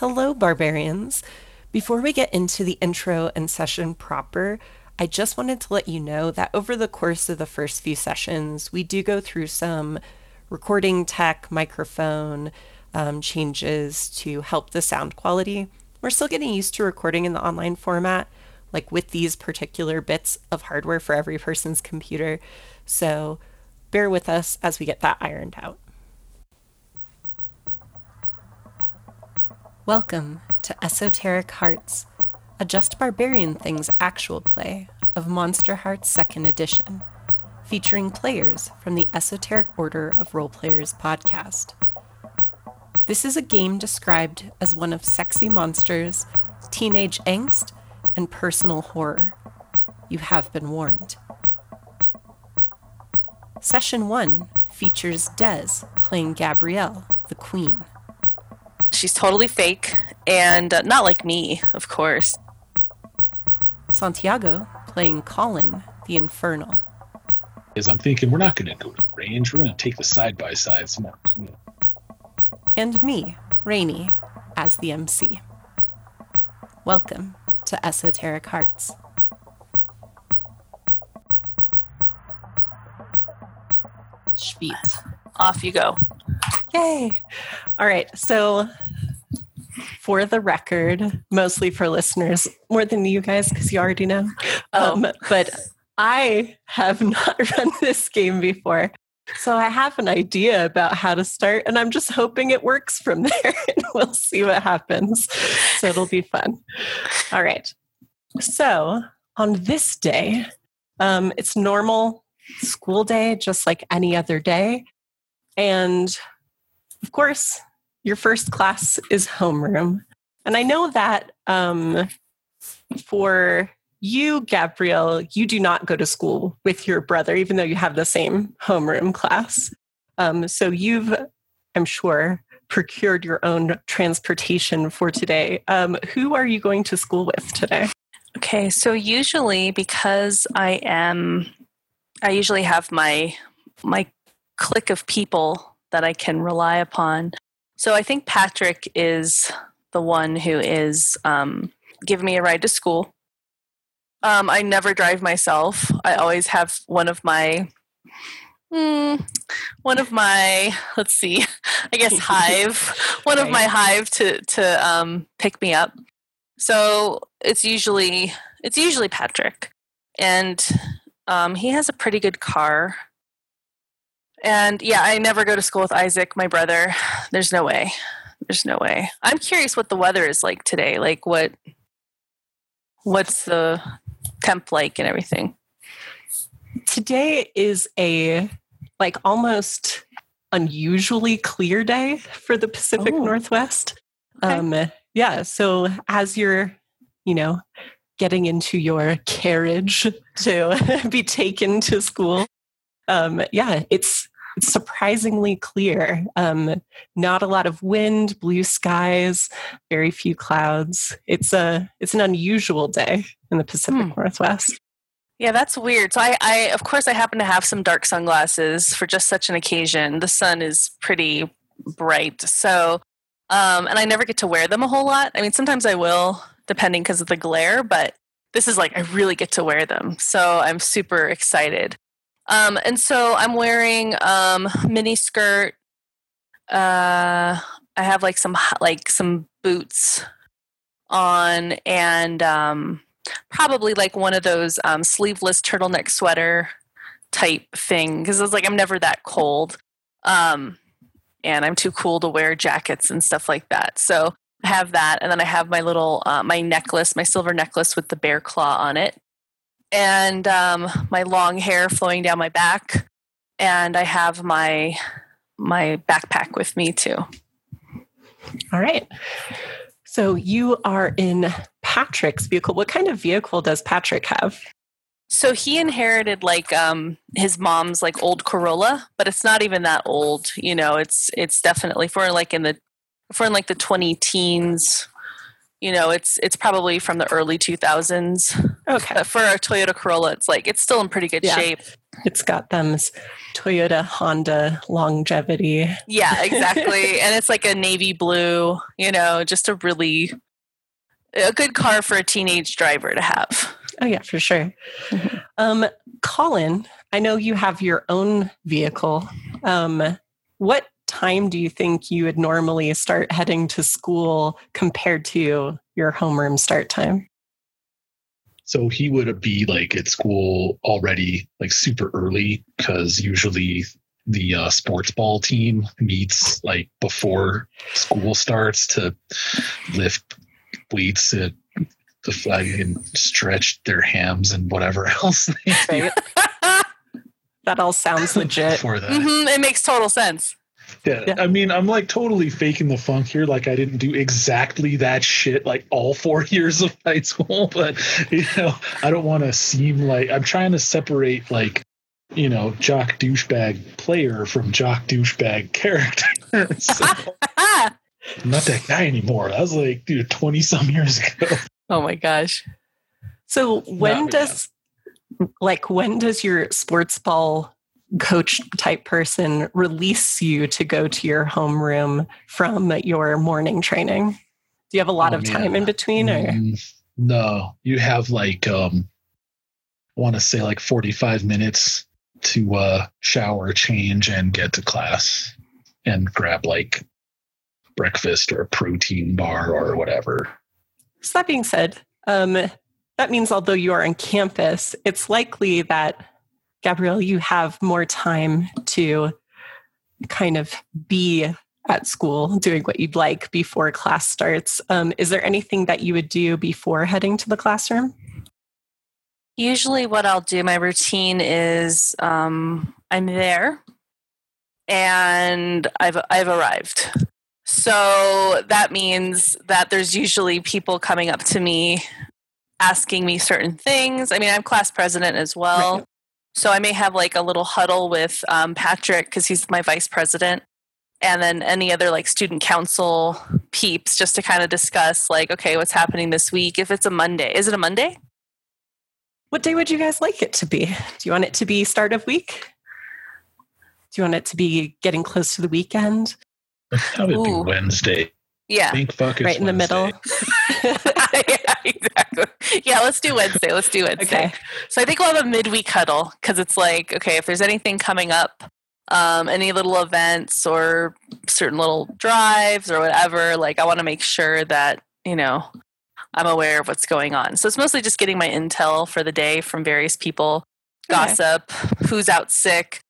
Hello, barbarians. Before we get into the intro and session proper, I just wanted to let you know that over the course of the first few sessions, we do go through some recording tech, microphone um, changes to help the sound quality. We're still getting used to recording in the online format, like with these particular bits of hardware for every person's computer. So bear with us as we get that ironed out. Welcome to Esoteric Hearts, a Just Barbarian Things actual play of Monsterhearts 2nd Edition, featuring players from the Esoteric Order of Role Players podcast. This is a game described as one of sexy monsters, teenage angst, and personal horror. You have been warned. Session 1 features Des playing Gabrielle, the Queen. She's totally fake and uh, not like me, of course. Santiago playing Colin, the Infernal. Is I'm thinking we're not going to go to range. We're going to take the side by side. Some more cool. And me, Rainy, as the MC. Welcome to Esoteric Hearts. Sweet. Off you go. Yay. All right. So, for the record, mostly for listeners, more than you guys, because you already know. Oh. Um, but I have not run this game before. So I have an idea about how to start, and I'm just hoping it works from there, and we'll see what happens. So it'll be fun. All right. So on this day, um, it's normal school day, just like any other day. And of course, your first class is homeroom. And I know that um, for you, Gabrielle, you do not go to school with your brother, even though you have the same homeroom class. Um, so you've, I'm sure, procured your own transportation for today. Um, who are you going to school with today? Okay, so usually because I am, I usually have my my clique of people that I can rely upon. So I think Patrick is the one who is um, giving me a ride to school. Um, I never drive myself. I always have one of my, mm, one of my, let's see, I guess Hive, one of my Hive to to um, pick me up. So it's usually it's usually Patrick, and um, he has a pretty good car. And yeah, I never go to school with Isaac, my brother. There's no way. There's no way. I'm curious what the weather is like today. Like what what's the temp like and everything. Today is a like almost unusually clear day for the Pacific Oh. Northwest. Okay. Um, yeah, so as you're, you know, getting into your carriage to be taken to school, um, yeah, it's it's surprisingly clear. Um, not a lot of wind, blue skies, very few clouds. It's a it's an unusual day in the Pacific Hmm. Northwest. Yeah, that's weird. So I, I of course I happen to have some dark sunglasses for just such an occasion. The sun is pretty bright. So um and I never get to wear them a whole lot. I mean sometimes I will depending because of the glare, but this is like I really get to wear them. So I'm super excited. Um and so I'm wearing um mini skirt uh I have like some like some boots on and um probably like one of those um, sleeveless turtleneck sweater type thing because it's like I'm never that cold, um, and I'm too cool to wear jackets and stuff like that. So I have that, and then I have my little uh, my necklace, my silver necklace with the bear claw on it, and um, my long hair flowing down my back, and I have my my backpack with me too. All right. So you are in Patrick's vehicle. What kind of vehicle does Patrick have? So he inherited like um his mom's like old Corolla, but it's not even that old. You know, it's it's definitely for like in the for in like the twenty teens. You know, it's it's probably from the early two thousands. Okay. But for a Toyota Corolla, it's like it's still in pretty good Yeah. shape. It's got them Toyota Honda longevity. Yeah, exactly. and it's like a navy blue, you know, just a really a good car for a teenage driver to have. Oh yeah, for sure. Mhm. Um, Colin, I know you have your own vehicle. Um, what time do you think you would normally start heading to school compared to your homeroom start time? So he would be like at school already, like super early, because usually the uh, sports ball team meets like before school starts to lift weights at the flag and stretch their hams and whatever else they Right? that all sounds legit. for that. hmm it makes total sense. Yeah, Yeah. I mean, I'm like totally faking the funk here. Like, I didn't do exactly that shit like all four years of high school, but you know, I don't want to seem like I'm trying to separate like, you know, jock douchebag player from jock douchebag character. so! I'm not that guy anymore. That was like, dude, 20 some years ago. Oh my gosh. So when yeah. does like when does your sports ball coach type person release you to go to your homeroom from your morning training? Do you have a lot Oh, of man. time in between or Mm, no, you have like, um, I want to say like 45 minutes to uh, shower, change, and get to class and grab like breakfast or a protein bar or whatever. So that being said, um, that means although you are on campus, it's likely that Gabrielle, you have more time to kind of be at school doing what you'd like before class starts. Um, is there anything that you would do before heading to the classroom? Usually, what I'll do, my routine is um, I'm there and I've, I've arrived. So that means that there's usually people coming up to me asking me certain things. I mean, I'm class president as well. Right. So I may have like a little huddle with um, Patrick because he's my vice president. And then any other like student council peeps just to kind of discuss like, okay, what's happening this week? If it's a Monday, is it a Monday? What day would you guys like it to be? Do you want it to be start of week? Do you want it to be getting close to the weekend? That would be Wednesday. Yeah. Think fuck it's right in the middle? Yeah, exactly. Yeah, let's do Wednesday. Let's do Wednesday. Okay. So I think we'll have a midweek huddle because it's like, okay, if there's anything coming up, um, any little events or certain little drives or whatever, like I want to make sure that, you know, I'm aware of what's going on. So it's mostly just getting my intel for the day from various people, Okay. gossip, who's out sick,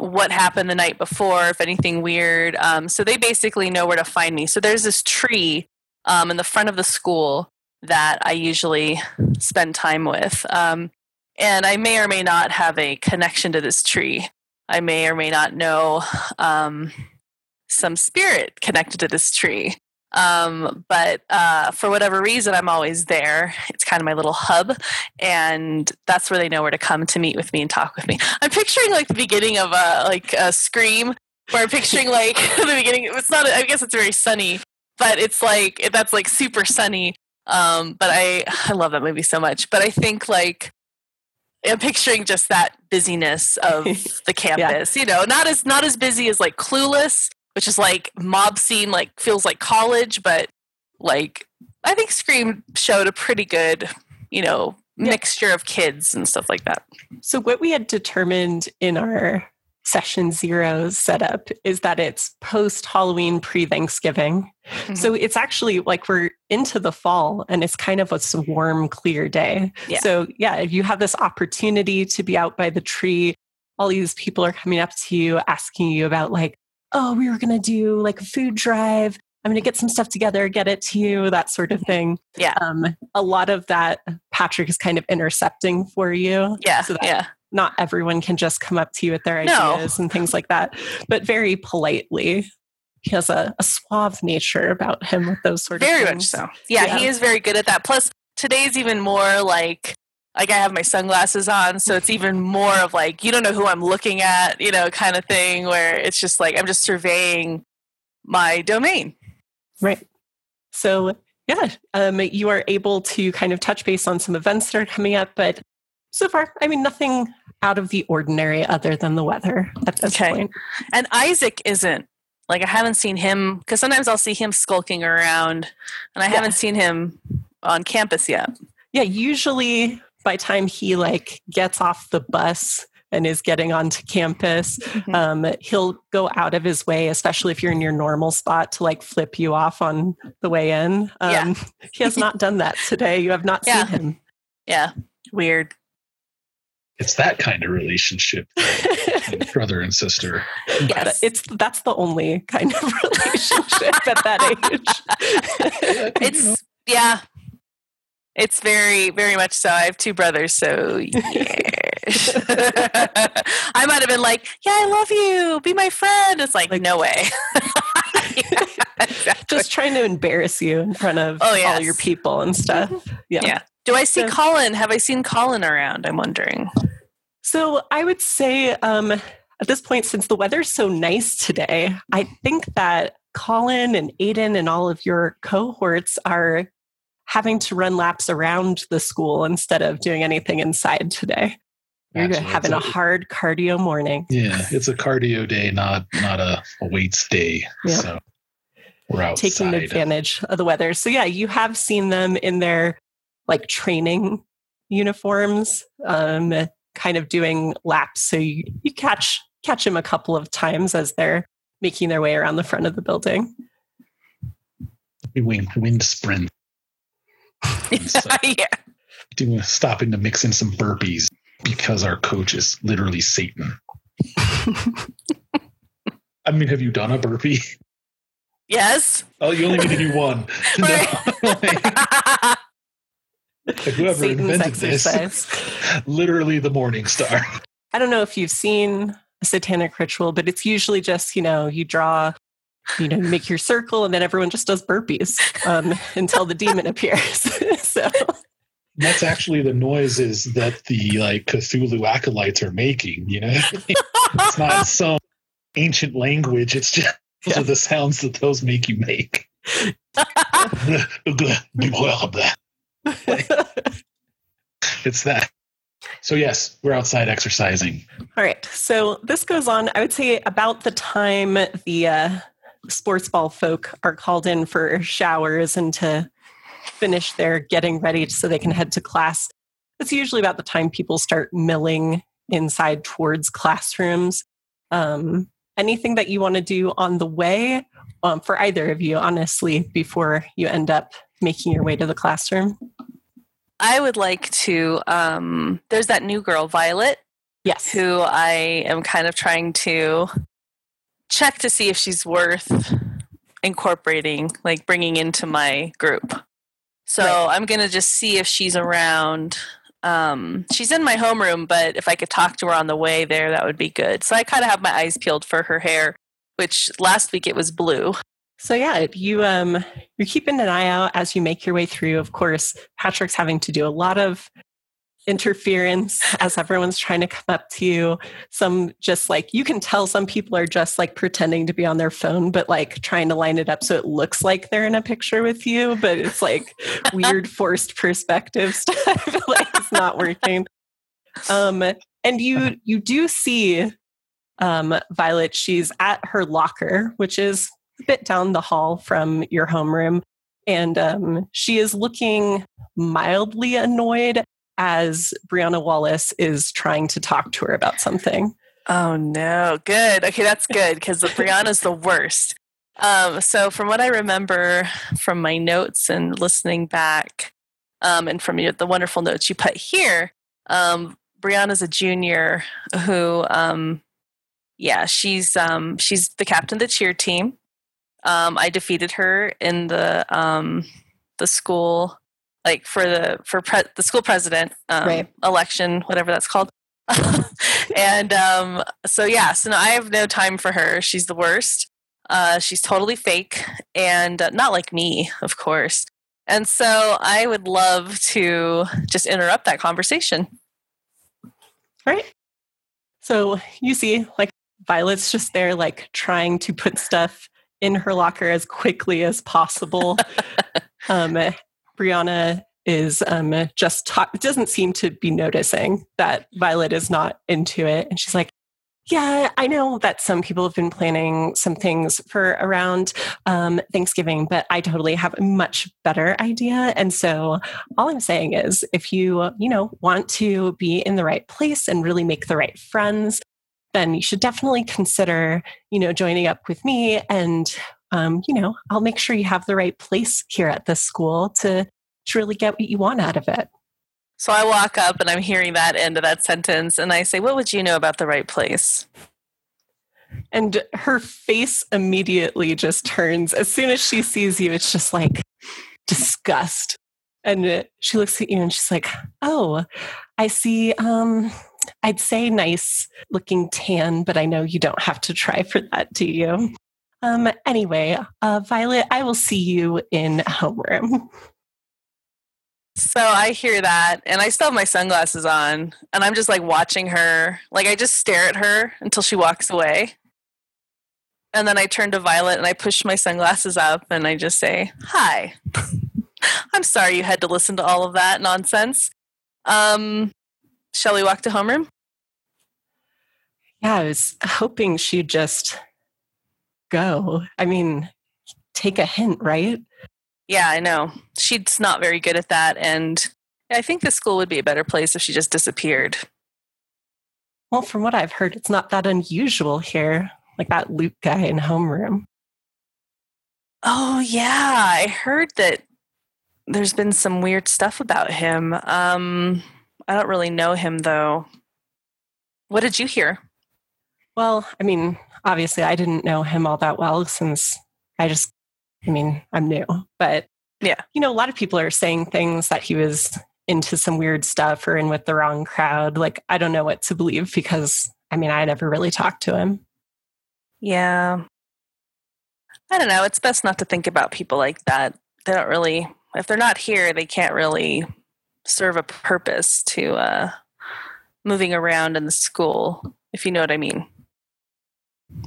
what happened the night before, if anything weird. Um, so they basically know where to find me. So there's this tree um, in the front of the school that I usually spend time with. Um, and I may or may not have a connection to this tree. I may or may not know um, some spirit connected to this tree. Um, but uh, for whatever reason, I'm always there. It's kind of my little hub, and that's where they know where to come to meet with me and talk with me. I'm picturing like the beginning of a like a scream, where I'm picturing like the beginning. It's not. I guess it's very sunny, but it's like that's like super sunny. Um, but I I love that movie so much. But I think like I'm picturing just that busyness of the campus. You know, not as not as busy as like Clueless, which is like mob scene, like feels like college, but like I think Scream showed a pretty good, you know, Yeah. mixture of kids and stuff like that. So, what we had determined in our session zero setup is that it's post Halloween, pre Thanksgiving. Mm-hmm. So, it's actually like we're into the fall and it's kind of a warm, clear day. Yeah. So, yeah, if you have this opportunity to be out by the tree, all these people are coming up to you asking you about, like, oh, we were going to do like a food drive. I'm going to get some stuff together, get it to you, that sort of thing. Yeah. Um, a lot of that Patrick is kind of intercepting for you yeah, so that yeah, not everyone can just come up to you with their No. ideas and things like that, but very politely. He has a, a suave nature about him with those sort very of much things. so. Yeah, Yeah. he is very good at that. Plus, today's even more like like I have my sunglasses on, so it's even more of like you don't know who I'm looking at, you know, kind of thing. Where it's just like I'm just surveying my domain. Right. So yeah, um, you are able to kind of touch base on some events that are coming up, but so far, I mean, nothing out of the ordinary other than the weather at this Okay. point. And Isaac isn't. Like I haven't seen him because sometimes I'll see him skulking around, and I Yeah. haven't seen him on campus yet. Yeah, usually by time he like gets off the bus and is getting onto campus, Mhm. um, he'll go out of his way, especially if you're in your normal spot, to like flip you off on the way in. Um, Yeah. he has not done that today. You have not Yeah. seen him. Yeah, weird. It's that kind of relationship, like brother and sister. Yes. it's that's the only kind of relationship at that age. It's yeah. It's very, very much so. I have two brothers, so yeah. I might have been like, "Yeah, I love you. Be my friend." It's like, Like- no way. Yeah, exactly. Just trying to embarrass you in front of Oh, all your people and stuff. Yeah. Yeah. Do I see So- Colin? Have I seen Colin around? I'm wondering. So I would say um, at this point, since the weather's so nice today, I think that Colin and Aiden and all of your cohorts are having to run laps around the school instead of doing anything inside today. You're having a hard cardio morning. Yeah, it's a cardio day, not not a, a weights day. Yep. So we're outside. taking advantage of the weather. So yeah, you have seen them in their like training uniforms, um, kind of doing laps. So you, you catch catch them a couple of times as they're making their way around the front of the building. We wind, wind sprint, yeah. doing stopping to mix in some burpees because our coach is literally Satan. I mean, have you done a burpee? Yes. Oh, you only need to do one. Like, whoever Satan's invented this, literally the morning star. I don't know if you've seen a satanic ritual, but it's usually just, you know, you draw, you know, you make your circle and then everyone just does burpees um, until the demon appears. so That's actually the noises that the like Cthulhu acolytes are making. You know, it's not some ancient language. It's just those Yeah. are the sounds that those make you make. it's that. So yes, we're outside exercising. All right. So this goes on, I would say, about the time the uh, sports ball folk are called in for showers and to finish their getting ready so they can head to class. It's usually about the time people start milling inside towards classrooms. Um, anything that you want to do on the way um, for either of you, honestly, before you end up making your way to the classroom? I would like to. Um, there's that new girl, Violet, Yes. who I am kind of trying to check to see if she's worth incorporating, like bringing into my group. So Right. I'm going to just see if she's around. Um, she's in my homeroom, but if I could talk to her on the way there, that would be good. So I kind of have my eyes peeled for her hair, which last week it was blue. So yeah, you um you're keeping an eye out as you make your way through. Of course, Patrick's having to do a lot of interference as everyone's trying to come up to you. Some just like you can tell some people are just like pretending to be on their phone, but like trying to line it up so it looks like they're in a picture with you, but it's like weird forced perspective stuff. like it's not working. Um and you you do see um Violet, she's at her locker, which is a bit down the hall from your homeroom. And um, she is looking mildly annoyed as Brianna Wallace is trying to talk to her about something. Oh no, good. Okay, that's good because Brianna's the worst. Um, so, from what I remember from my notes and listening back, um, and from the wonderful notes you put here, um, Brianna's a junior who, um, yeah, she's um, she's the captain of the cheer team. Um, I defeated her in the the school, like for the for pre- the school president um, Right. election, whatever that's called. and um, so yeah, so no, I have no time for her. She's the worst. Uh, she's totally fake and uh, not like me, of course. And so I would love to just interrupt that conversation. Right? So you see, like, Violet's just there, like, trying to put stuff in her locker as quickly as possible. um, Brianna is um, just talk, doesn't seem to be noticing that Violet is not into it. And she's like, yeah, I know that some people have been planning some things for around um, Thanksgiving, but I totally have a much better idea. And so all I'm saying is if you, you know, want to be in the right place and really make the right friends, then you should definitely consider, you know, joining up with me and um, you know, I'll make sure you have the right place here at this school to, to really get what you want out of it. So I walk up and I'm hearing that end of that sentence and I say, What would you know about the right place? And her face immediately just turns. As soon as she sees you, it's just like disgust. And she looks at you and she's like, Oh, I see. Um, I'd say nice looking tan, but I know you don't have to try for that, do you? Um, anyway, uh, Violet, I will see you in homeroom. So I hear that, and I still have my sunglasses on, and I'm just like watching her. Like I just stare at her until she walks away. And then I turn to Violet and I push my sunglasses up and I just say, Hi. I'm sorry you had to listen to all of that nonsense. Um, shall we walk to homeroom? Yeah, I was hoping she'd just go. I mean, take a hint, right? Yeah, I know. She's not very good at that. And I think the school would be a better place if she just disappeared. Well, from what I've heard, it's not that unusual here, like that Luke guy in homeroom. Oh, yeah. I heard that there's been some weird stuff about him. Um, I don't really know him, though. What did you hear? Well, I mean, obviously I didn't know him all that well since I just, I mean, I'm new, but yeah, you know, a lot of people are saying things that he was into some weird stuff or in with the wrong crowd. Like, I don't know what to believe because I mean, I never really talked to him. Yeah. I don't know. It's best not to think about people like that. They don't really, if they're not here, they can't really serve a purpose to uh, moving around in the school, if you know what I mean.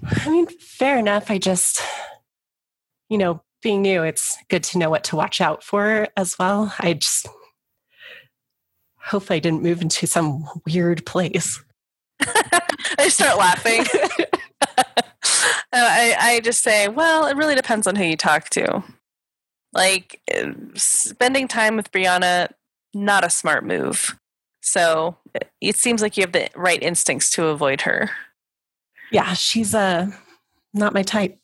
I mean, fair enough. I just, you know, being new, it's good to know what to watch out for as well. I just hope I didn't move into some weird place. I start laughing. Uh, I, I just say, well, it really depends on who you talk to. Like, spending time with Brianna, not a smart move. So it seems like you have the right instincts to avoid her yeah, she's uh, not my type.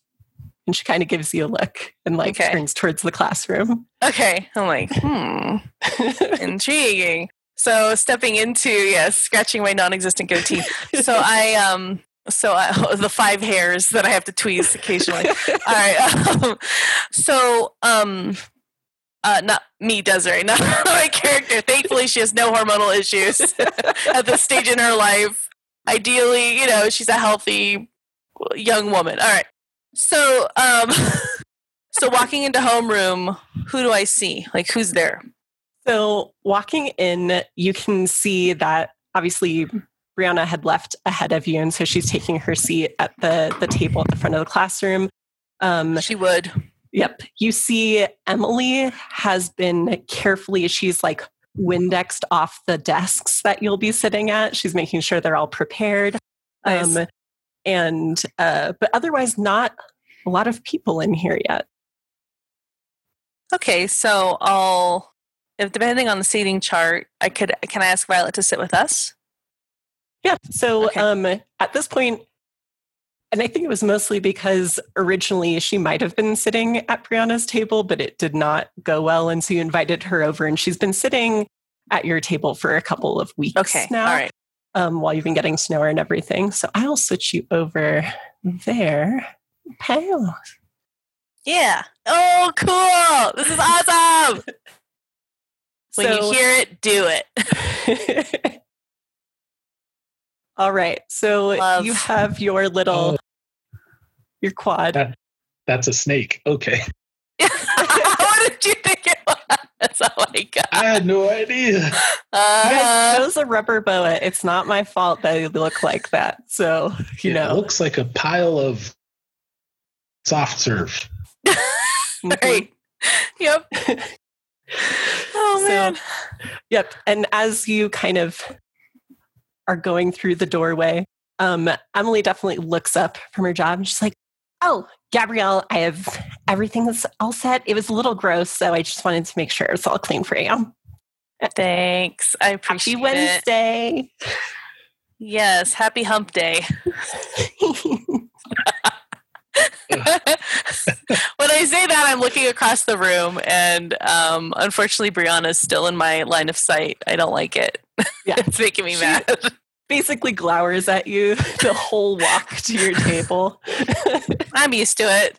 And she kind of gives you a look and like okay. turns towards the classroom. Okay. I'm like, hmm, intriguing. So stepping into, yes, scratching my non-existent goatee. So I, um, so I, the five hairs that I have to tweeze occasionally. All right. Um, so, um, uh, not me, Desiree, not my character. Thankfully, she has no hormonal issues at this stage in her life ideally, you know, she's a healthy young woman. All right. So, um, so walking into homeroom, who do I see? Like, who's there? So, walking in, you can see that obviously Brianna had left ahead of you, and so she's taking her seat at the the table at the front of the classroom. Um, she would. Yep. You see, Emily has been carefully. She's like Windexed off the desks that you'll be sitting at. She's making sure they're all prepared. Nice. Um, and uh, but otherwise, not a lot of people in here yet. Okay, so I'll if depending on the seating chart, I could can I ask Violet to sit with us? Yeah. So okay. um, at this point, and I think it was mostly because originally she might have been sitting at Brianna's table, but it did not go well. And so you invited her over, and she's been sitting at your table for a couple of weeks okay. now. All right. Um, while you've been getting to know her and everything. So I'll switch you over there. Pale. Yeah. Oh, cool. This is awesome. when so, you hear it, do it. All right. So Love. you have your little oh. your quad. That, that's a snake. Okay. what did you think it was? Oh my god. I had no idea. Uh, you guys chose a rubber boa. It's not my fault that they look like that. So you yeah, know, it looks like a pile of soft serve. right. yep. Oh So- man. Yep. And as you kind of are going through the doorway, um, Emily definitely looks up from her job and she's like, Oh, Gabrielle, I have everything's all set. It was a little gross, so I just wanted to make sure it's all clean for you. Thanks. I appreciate Happy it. Wednesday. Yes, happy hump day. when I say that, I'm looking across the room, and um, unfortunately, Brianna's still in my line of sight. I don't like it. Yeah. it's making me She- mad. Basically glowers at you the whole walk to your table. I'm used to it.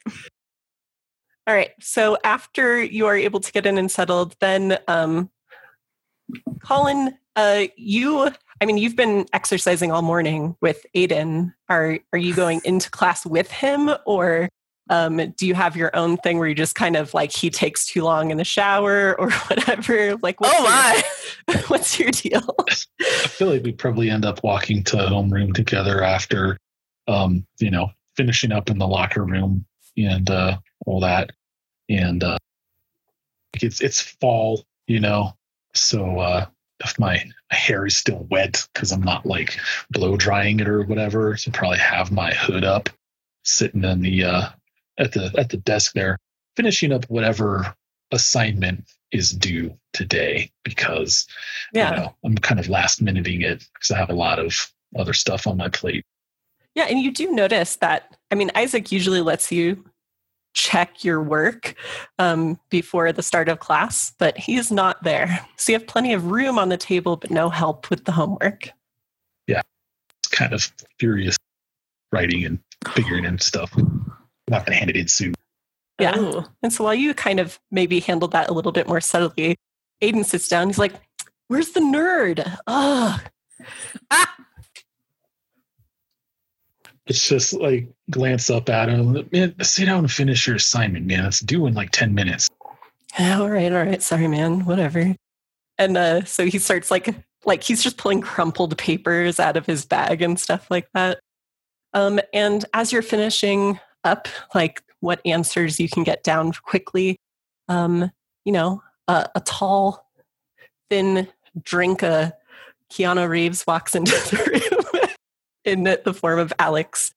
All right. So after you are able to get in and settled, then um, Colin, uh, you, I mean, you've been exercising all morning with Aiden. Are are you going into class with him, or um, do you have your own thing where you just kind of like he takes too long in the shower or whatever? Like, what's Oh my! your, what's your deal? I feel like we probably end up walking to homeroom together after, um, you know, finishing up in the locker room and uh, all that. And uh, it's it's fall, you know, so uh, if my hair is still wet because I'm not like blow drying it or whatever, so probably have my hood up, sitting in the uh, at the at the desk there, finishing up whatever assignment is due today because Yeah. you know, I'm kind of last minuting it because I have a lot of other stuff on my plate. Yeah, and you do notice that. I mean, Isaac usually lets you check your work um, before the start of class, but he's not there. So you have plenty of room on the table, but no help with the homework. Yeah. It's kind of furious writing and figuring in stuff. I'm not going to hand it in soon. Yeah. Ooh. And so while you kind of maybe handled that a little bit more subtly, Aiden sits down. He's like, Where's the nerd? Ugh. It's just like glance up at him. Man, sit down and finish your assignment, man. It's due in like 10 minutes. All right, all right. Sorry, man. Whatever. And uh, so he starts like like he's just pulling crumpled papers out of his bag and stuff like that. Um, and as you're finishing up, like what answers you can get down quickly, um, you know, a, a tall, thin drink, uh, Keanu Reeves walks into the room in the form of Alex.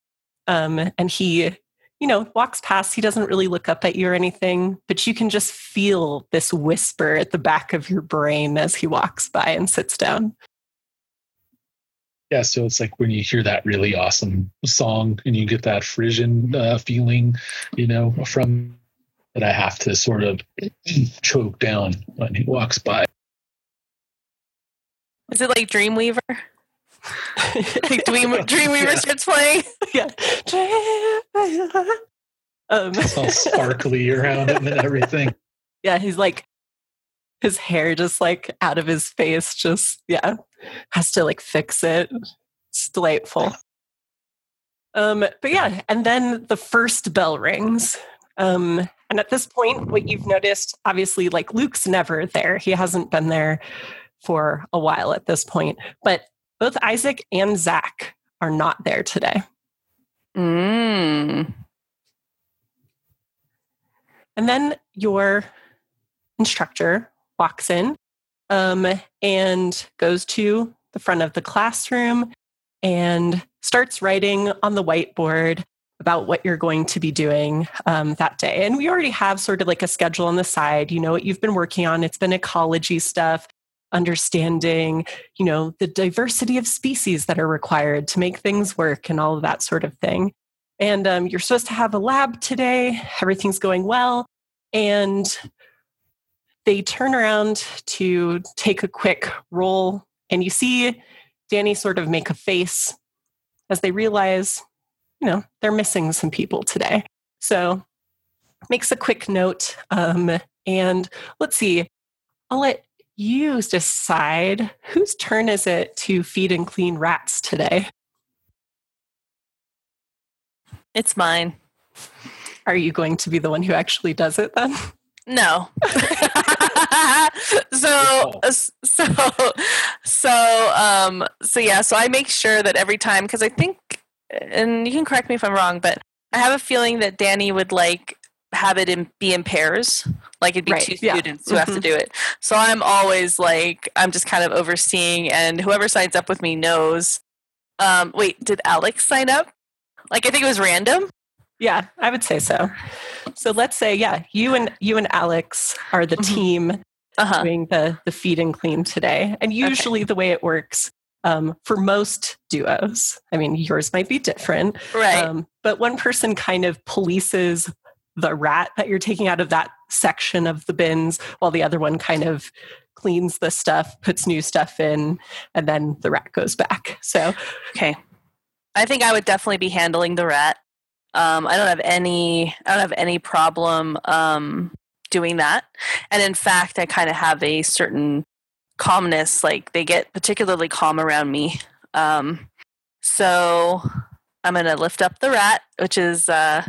Um, and he you know, walks past. He doesn't really look up at you or anything, but you can just feel this whisper at the back of your brain as he walks by and sits down. Yeah, so it's like when you hear that really awesome song and you get that Frisian uh, feeling, you know, from that I have to sort of choke down when he walks by. Is it like Dreamweaver? Like Dream, Dreamweaver Yeah. starts playing? yeah. Um, It's all sparkly around him and everything. yeah, he's like, his hair just like out of his face, just, yeah, has to like fix it. It's delightful. Um, but yeah, and then the first bell rings. Um, and at this point, what you've noticed, obviously, like Luke's never there. He hasn't been there for a while at this point. But both Isaac and Zach are not there today. Mm. And then your instructor walks in um, and goes to the front of the classroom and starts writing on the whiteboard about what you're going to be doing um, that day. And we already have sort of like a schedule on the side. You know what you've been working on. It's been ecology stuff, understanding, you know, the diversity of species that are required to make things work and all of that sort of thing. And um, you're supposed to have a lab today. Everything's going well. And they turn around to take a quick roll, and you see Danny sort of make a face as they realize, you know, they're missing some people today. So makes a quick note. Um, and let's see, I'll let you decide whose turn is it to feed and clean rats today? It's mine. Are you going to be the one who actually does it then? No. so so so um so yeah, so I make sure that every time cuz I think and you can correct me if I'm wrong, but I have a feeling that Danny would like have it in, be in pairs. Like it'd be Right, two yeah. students who have to Mhm. do it. So I'm always like, I'm just kind of overseeing, and whoever signs up with me knows. Um, wait, did Alex sign up? Like I think it was random. Yeah, I would say so. So let's say, yeah, you and you and Alex are the Mhm. team Uh huh. doing the the feed and clean today. And usually the way it works um, for most duos, I mean, yours might be different, Right. um, but one person kind of polices the rat that you're taking out of that section of the bins, while the other one kind of cleans the stuff, puts new stuff in, and then the rat goes back. So Okay. I think I would definitely be handling the rat. Um, I don't have any. I don't have any problem um, doing that. And in fact, I kind of have a certain calmness. Like they get particularly calm around me. Um, so I'm gonna lift up the rat, which is. Uh,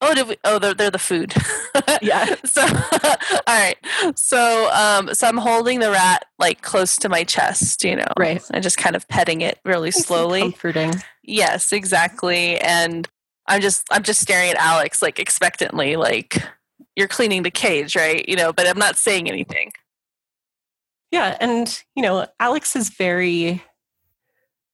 oh, did we, oh, they're, they're the food. yeah, so all right. So um, so I'm holding the rat like close to my chest. You know, right. and just kind of petting it really slowly. comforting. Yes, exactly. And I'm just I'm just staring at Alex like expectantly, like you're cleaning the cage, right? You know, but I'm not saying anything. Yeah, and you know, Alex is very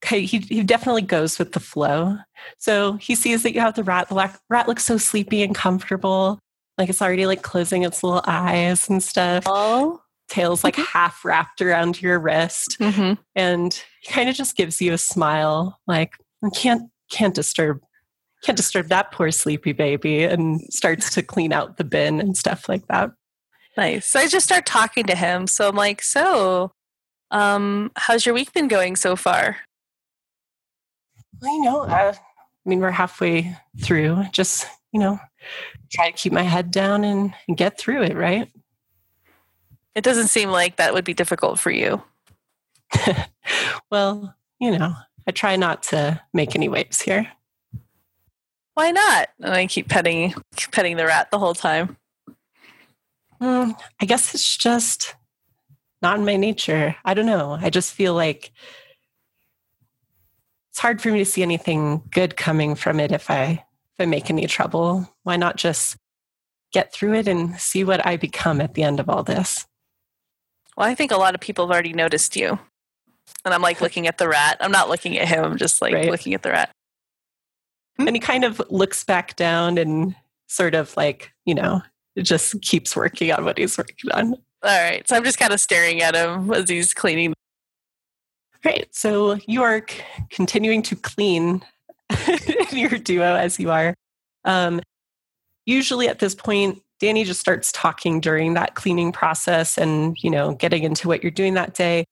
he he definitely goes with the flow. So he sees that you have the rat. The rat looks so sleepy and comfortable. Like it's already like closing its little eyes and stuff. Oh. Tail's like half wrapped around your wrist. Mm-hmm. And he kind of just gives you a smile, like, "I can't can't disturb can't disturb that poor sleepy baby and starts to clean out the bin and stuff like that. Nice. So I just start talking to him. So I'm like, so um, how's your week been going so far? Well, you know, uh, I mean, we're halfway through. Just, you know, try to keep my head down and, and get through it, right? It doesn't seem like that would be difficult for you. well, you know, I try not to make any waves here. Why not? And I keep petting petting the rat the whole time. Mm, I guess it's just not in my nature. I don't know. I just feel like it's hard for me to see anything good coming from it if I if I make any trouble. Why not just get through it and see what I become at the end of all this? Well, I think a lot of people have already noticed you. And I'm like looking at the rat. I'm not looking at him, I'm just like Right. looking at the rat. And he kind of looks back down and sort of like, you know, just keeps working on what he's working on. All right. So I'm just kind of staring at him as he's cleaning. Great. So you are c- continuing to clean your duo as you are. Um, usually at this point, Danny just starts talking during that cleaning process and, you know, getting into what you're doing that day.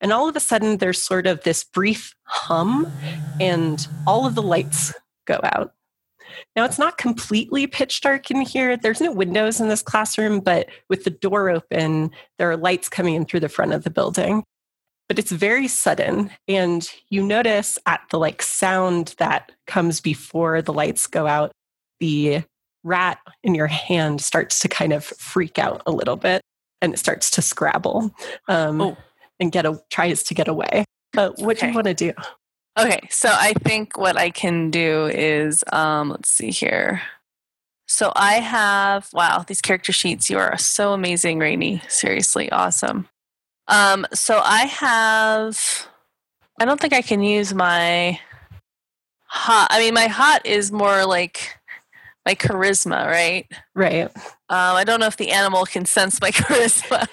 And all of a sudden, there's sort of this brief hum, and all of the lights go out. Now, it's not completely pitch dark in here. There's no windows in this classroom, but with the door open, there are lights coming in through the front of the building but it's very sudden and you notice at the like sound that comes before the lights go out the rat in your hand starts to kind of freak out a little bit and it starts to scrabble um, Oh. and get a, tries to get away uh, what do you want to do Okay. So I think what I can do is um, let's see here. So I have wow, these character sheets, you are so amazing, Rainy. Seriously, awesome. Um, so I have I don't think I can use my hot I mean my hot is more like my charisma, right? right Um, I don't know if the animal can sense my charisma.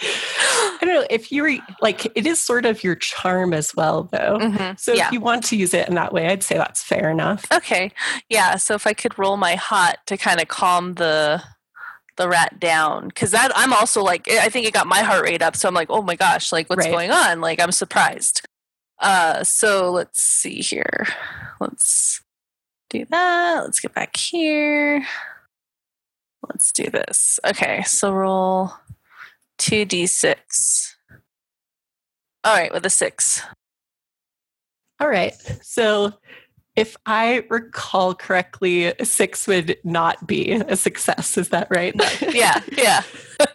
i don't know if you were like it is sort of your charm as well though Mhm, so yeah. if you want to use it in that way i'd say that's fair enough Okay. Yeah. So if I could roll my hot to kind of calm the the rat down, because that I'm also like I think it got my heart rate up. So I'm like, oh my gosh, like what's Right. going on? Like I'm surprised. Uh, so let's see here. Let's do that. Let's get back here. Let's do this. Okay. So roll two d six. All right, with a six. All right. So if I recall correctly, six would not be a success. Is that right? Yeah. Yeah.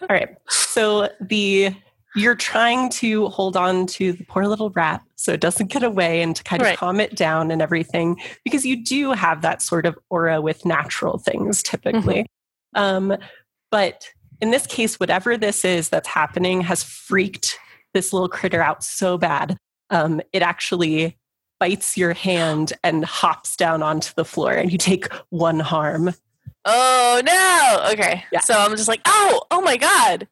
All right. So the you're trying to hold on to the poor little rat so it doesn't get away and to kind of Right. calm it down and everything because you do have that sort of aura with natural things typically um, but in this case whatever this is that's happening has freaked this little critter out so bad um, it actually bites your hand and hops down onto the floor and you take one harm Oh no. Okay. Yeah. So I'm just like, oh, oh my God.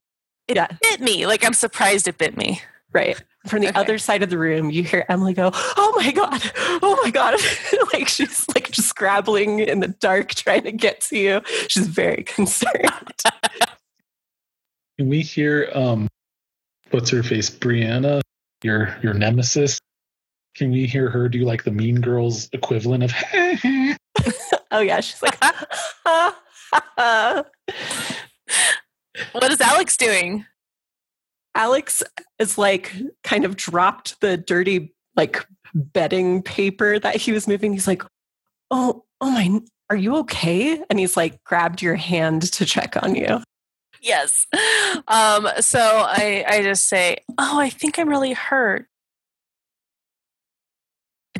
It Yeah. bit me. Like I'm surprised it bit me. Right. From the Okay. other side of the room, you hear Emily go, Oh my God. Oh my God. like she's like just scrabbling in the dark trying to get to you. She's very concerned. Can we hear um what's her face? Brianna, your your nemesis. Can we hear her do like the mean girls equivalent of oh yeah. She's like, What is Alex doing? Alex is like kind of dropped the dirty like bedding paper that he was moving. He's like, Oh, oh my, are you okay? And he's like grabbed your hand to check on you. Yes. Um, so I, I just say, Oh, I think I'm really hurt.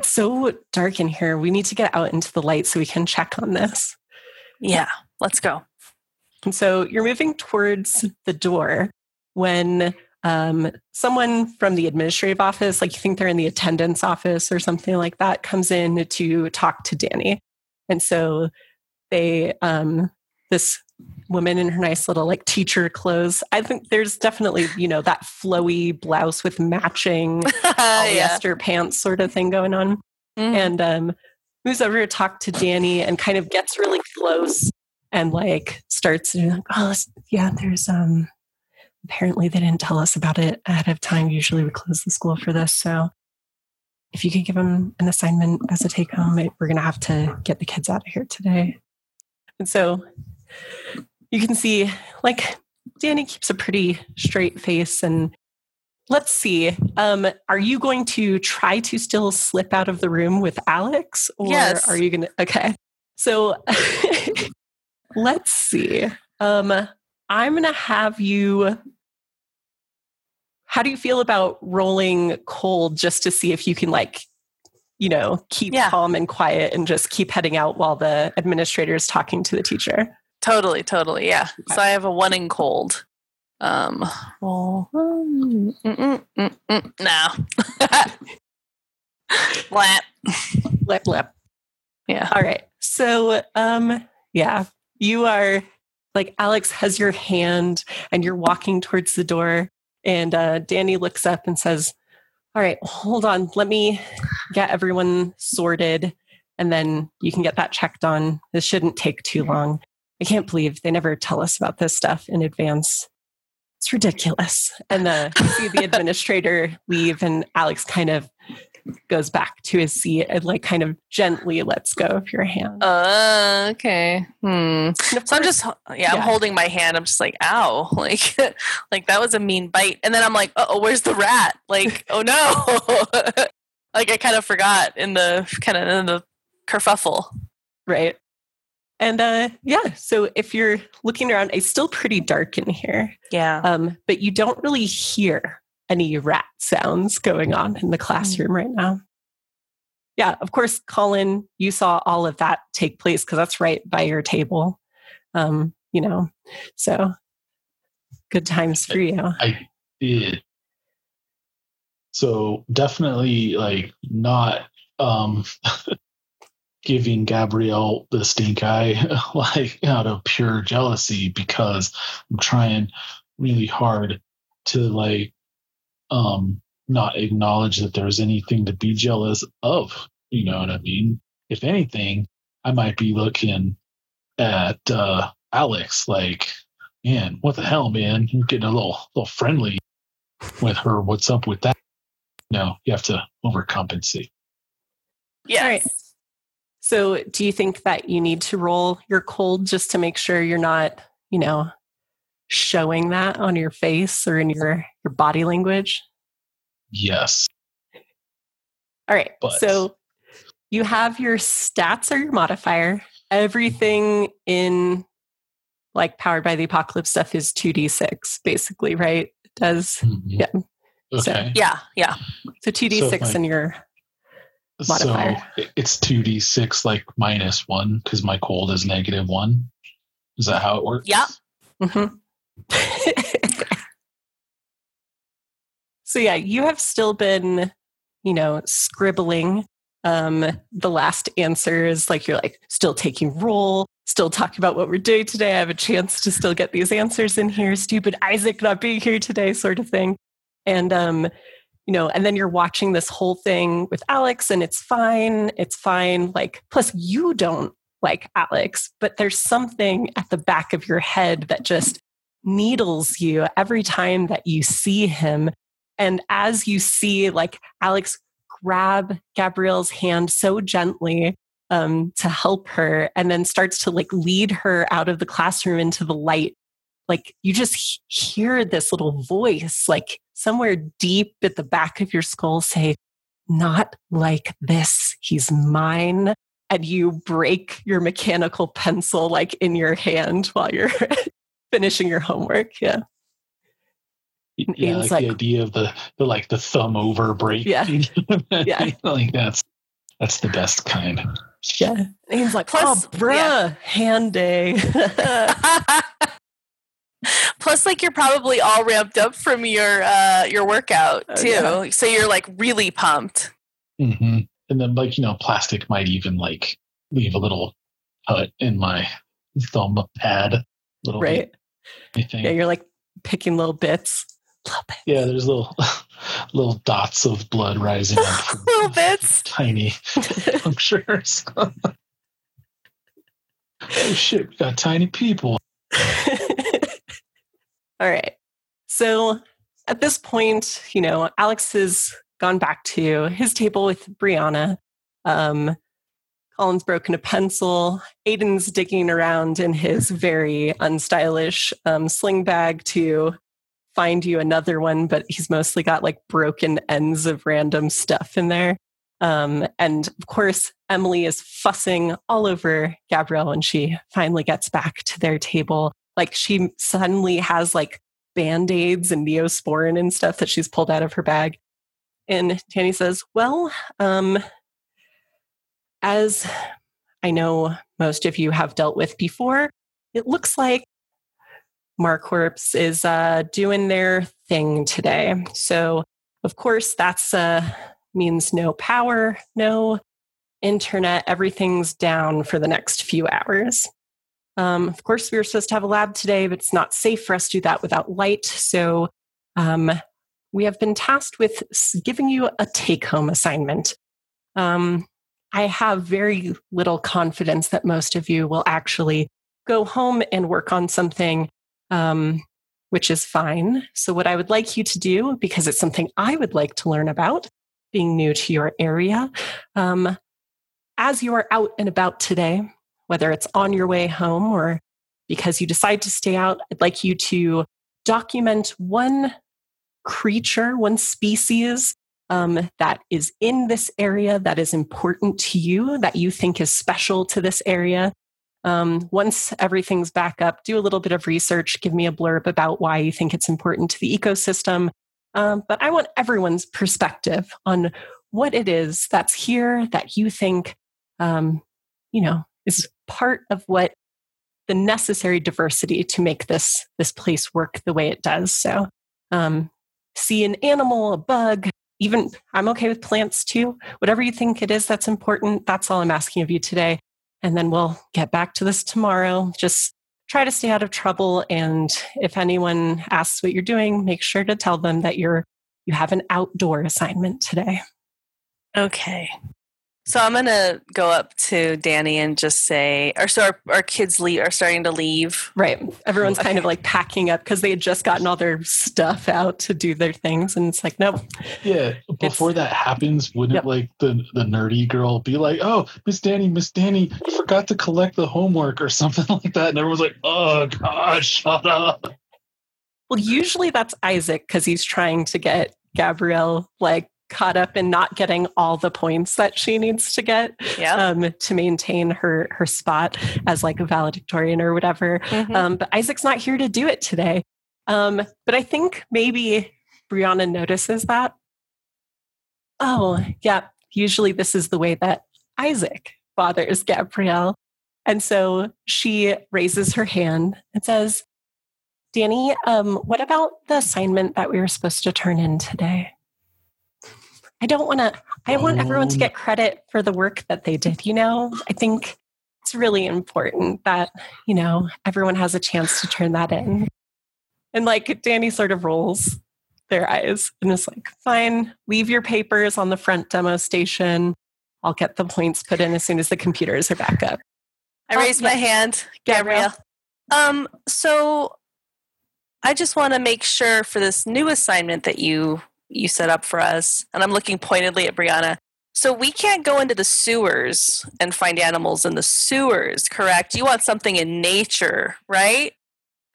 It's so dark in here. We need to get out into the light so we can check on this. Yeah, let's go. And so you're moving towards the door when um, someone from the administrative office, like you think they're in the attendance office or something like that, comes in to talk to Danny. And so they, um, this woman in her nice little like teacher clothes, I think there's definitely, you know, that flowy blouse with matching yeah. polyester pants sort of thing going on Mhm. and um, moves over to talk to Danny and kind of gets really close and like starts to like, oh yeah, there's um apparently they didn't tell us about it ahead of time. Usually we close the school for this, so if you could give them an assignment as a take home, we're gonna have to get the kids out of here today. And so you can see like Danny keeps a pretty straight face and let's see. Um, are you going to try to still slip out of the room with Alex? Or Yes. are you gonna okay. So let's see. Um, I'm gonna have you how do you feel about rolling cold just to see if you can like you know keep Yeah. calm and quiet and just keep heading out while the administrator is talking to the teacher Totally, totally. Yeah. So I have a one in cold. Um, roll. Mm, mm, mm, mm, no. Lip Yeah. all right so um yeah you are like alex has your hand and you're walking towards the door and uh danny looks up and says all right hold on let me get everyone sorted and then you can get that checked on this shouldn't take too long i can't believe they never tell us about this stuff in advance it's ridiculous and you see the administrator leave and alex kind of goes back to his seat and like kind of gently lets go of your hand Uh, okay. Hmm. Of So I'm just, yeah, I'm holding my hand. I'm just like, ow, like, like that was a mean bite. And then I'm like, oh, where's the rat? Like, oh no, like I kind of forgot in the kind of in the kerfuffle. right and uh yeah so if you're looking around it's still pretty dark in here Yeah. um but you don't really hear any rat sounds going on in the classroom right now yeah of course colin you saw all of that take place because that's right by your table um you know so good times for you I did. So definitely like not um giving Gabrielle the stink eye like out of pure jealousy because I'm trying really hard to like um not acknowledge that there's anything to be jealous of. You know what I mean? If anything, I might be looking at uh Alex like man, what the hell, man? You're getting a little little friendly with her. What's up with that? No, you have to overcompensate. Yes. All right. So, do you think that you need to roll your cold just to make sure you're not, you know, showing that on your face or in your your body language? Yes. All right. But- So, you have your stats or your modifier. Everything in like powered by the apocalypse stuff is 2d6 basically, right? does. Mhm. Yeah. So- Okay. Yeah, yeah. So 2d6 So, in your modifier. So it's two d six like minus one because my cold is negative one. Is that how it works? Yeah. Mhm. so yeah, you have still been, you know, scribbling um the last answers like you're like still taking roll, still talking about what we're doing today. I have a chance to still get these answers in here. Stupid Isaac not being here today sort of thing. And um you know, and then you're watching this whole thing with Alex and it's fine. It's fine. Like plus you don't like Alex, but there's something at the back of your head that just needles you every time that you see him. And as you see, like Alex grab Gabrielle's hand so gently um, to help her, and then starts to like lead her out of the classroom into the light, like you just hear this little voice, like somewhere deep at the back of your skull, say, "Not like this. He's mine." and you break your mechanical pencil like in your hand while you're finishing your homework. Yeah. And Yeah, Ian's like, like- the idea of the, the like the thumb over break. Yeah. Yeah. like that's that's the best kind. Yeah. And Ian's like, Plus- oh, bruh, hand day. Plus, like you're probably all ramped up from your uh your workout Oh, too, yeah. so you're like really pumped. hmm And then like you know, plastic might even like leave a little cut in my thumb pad. Little right. anything. Yeah. You're like picking little bits. Little bit. Yeah, there's little little dots of blood rising up Little bits. tiny punctures. oh shit, we got tiny people. All right. So at this point, you know, Alex has gone back to his table with Brianna. Um, Colin's broken a pencil. Aiden's digging around in his very unstylish um, sling bag to find you another one, but he's mostly got like broken ends of random stuff in there. Um, and of course, Emily is fussing all over Gabrielle when she finally gets back to their table. Like she suddenly has like band aids and neosporin and stuff that she's pulled out of her bag. And Danny says, Well, um, as I know most of you have dealt with before, it looks like Marcorps is uh, doing their thing today. So, of course, that's uh, means no power, no internet. Everything's down for the next few hours. Um, of course, we were supposed to have a lab today, but it's not safe for us to do that without light. So, um, we have been tasked with giving you a take home assignment. Um, I have very little confidence that most of you will actually go home and work on something, um, which is fine. So, what I would like you to do, because it's something I would like to learn about, being new to your area, um, as you are out and about today, whether it's on your way home or because you decide to stay out, I'd like you to document one creature, one species um, that is in this area that is important to you, that you think is special to this area. Um, once everything's back up, do a little bit of research, give me a blurb about why you think it's important to the ecosystem. Um, but I want everyone's perspective on what it is that's here that you think, um, you know, is part of what the necessary diversity to make this this place work the way it does. So, um, see an animal, a bug, even I'm okay with plants too. Whatever you think it is that's important, that's all I'm asking of you today. And then we'll get back to this tomorrow. Just try to stay out of trouble. And if anyone asks what you're doing, make sure to tell them that you're you have an outdoor assignment today. Okay. So I'm gonna go up to Danny and just say, or so our, our kids leave are starting to leave. Right. Everyone's kind of like packing up because they had just gotten all their stuff out to do their things. And it's like, nope. Yeah, before that happens, wouldn't Yep. like the the nerdy girl be like, "Oh, Miss Danny, Miss Danny, you forgot to collect the homework or something like that," and everyone's like, "Oh God, shut up!" Well, usually that's Isaac because he's trying to get Gabrielle like caught up in not getting all the points that she needs to get Yeah. um, to maintain her her spot as like a valedictorian or whatever. Mhm. Um, but Isaac's not here to do it today. Um, but I think maybe Brianna notices that. Oh, yeah. Usually this is the way that Isaac bothers Gabrielle. And so she raises her hand and says, Danny, um, what about the assignment that we were supposed to turn in today? I don't want to, I want everyone to Um. get credit for the work that they did. You know, I think it's really important that, you know, everyone has a chance to turn that in. And like Danny sort of rolls their eyes and is like, fine, leave your papers on the front demo station. I'll get the points put in as soon as the computers are back up. I Oh, raised my yeah. hand, Gabrielle. Gabrielle. Um, so I just want to make sure for this new assignment that you you set up for us, and I'm looking pointedly at Brianna. So we can't go into the sewers and find animals in the sewers, correct? You want something in nature, right?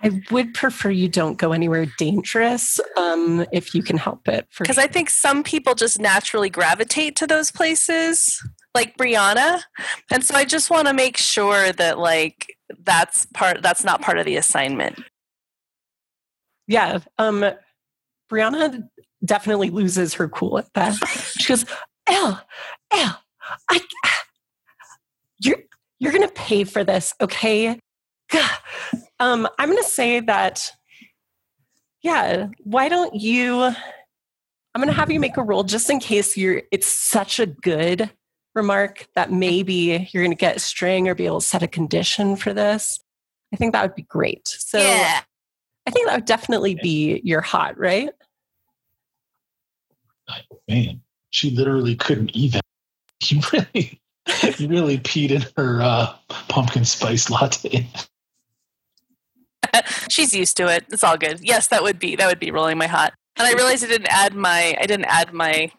I would prefer you don't go anywhere dangerous um, if you can help it. Because I think some people just naturally gravitate to those places, like Brianna. And so I just want to make sure that like that's part that's not part of the assignment. yeah, um, Brianna definitely loses her cool at that. She goes, "Elle, Elle, I, you're you're gonna pay for this, okay? Um, I'm gonna say that. Yeah, why don't you? I'm gonna have you make a roll just in case you're. It's such a good remark that maybe you're gonna get a string or be able to set a condition for this. I think that would be great. So yeah. I think that would definitely be your hot, right? Man, she literally couldn't even. He really, you really peed in her uh, pumpkin spice latte. She's used to it. It's all good. Yes, that would be that would be rolling my hot. And I realized I didn't add my I didn't add my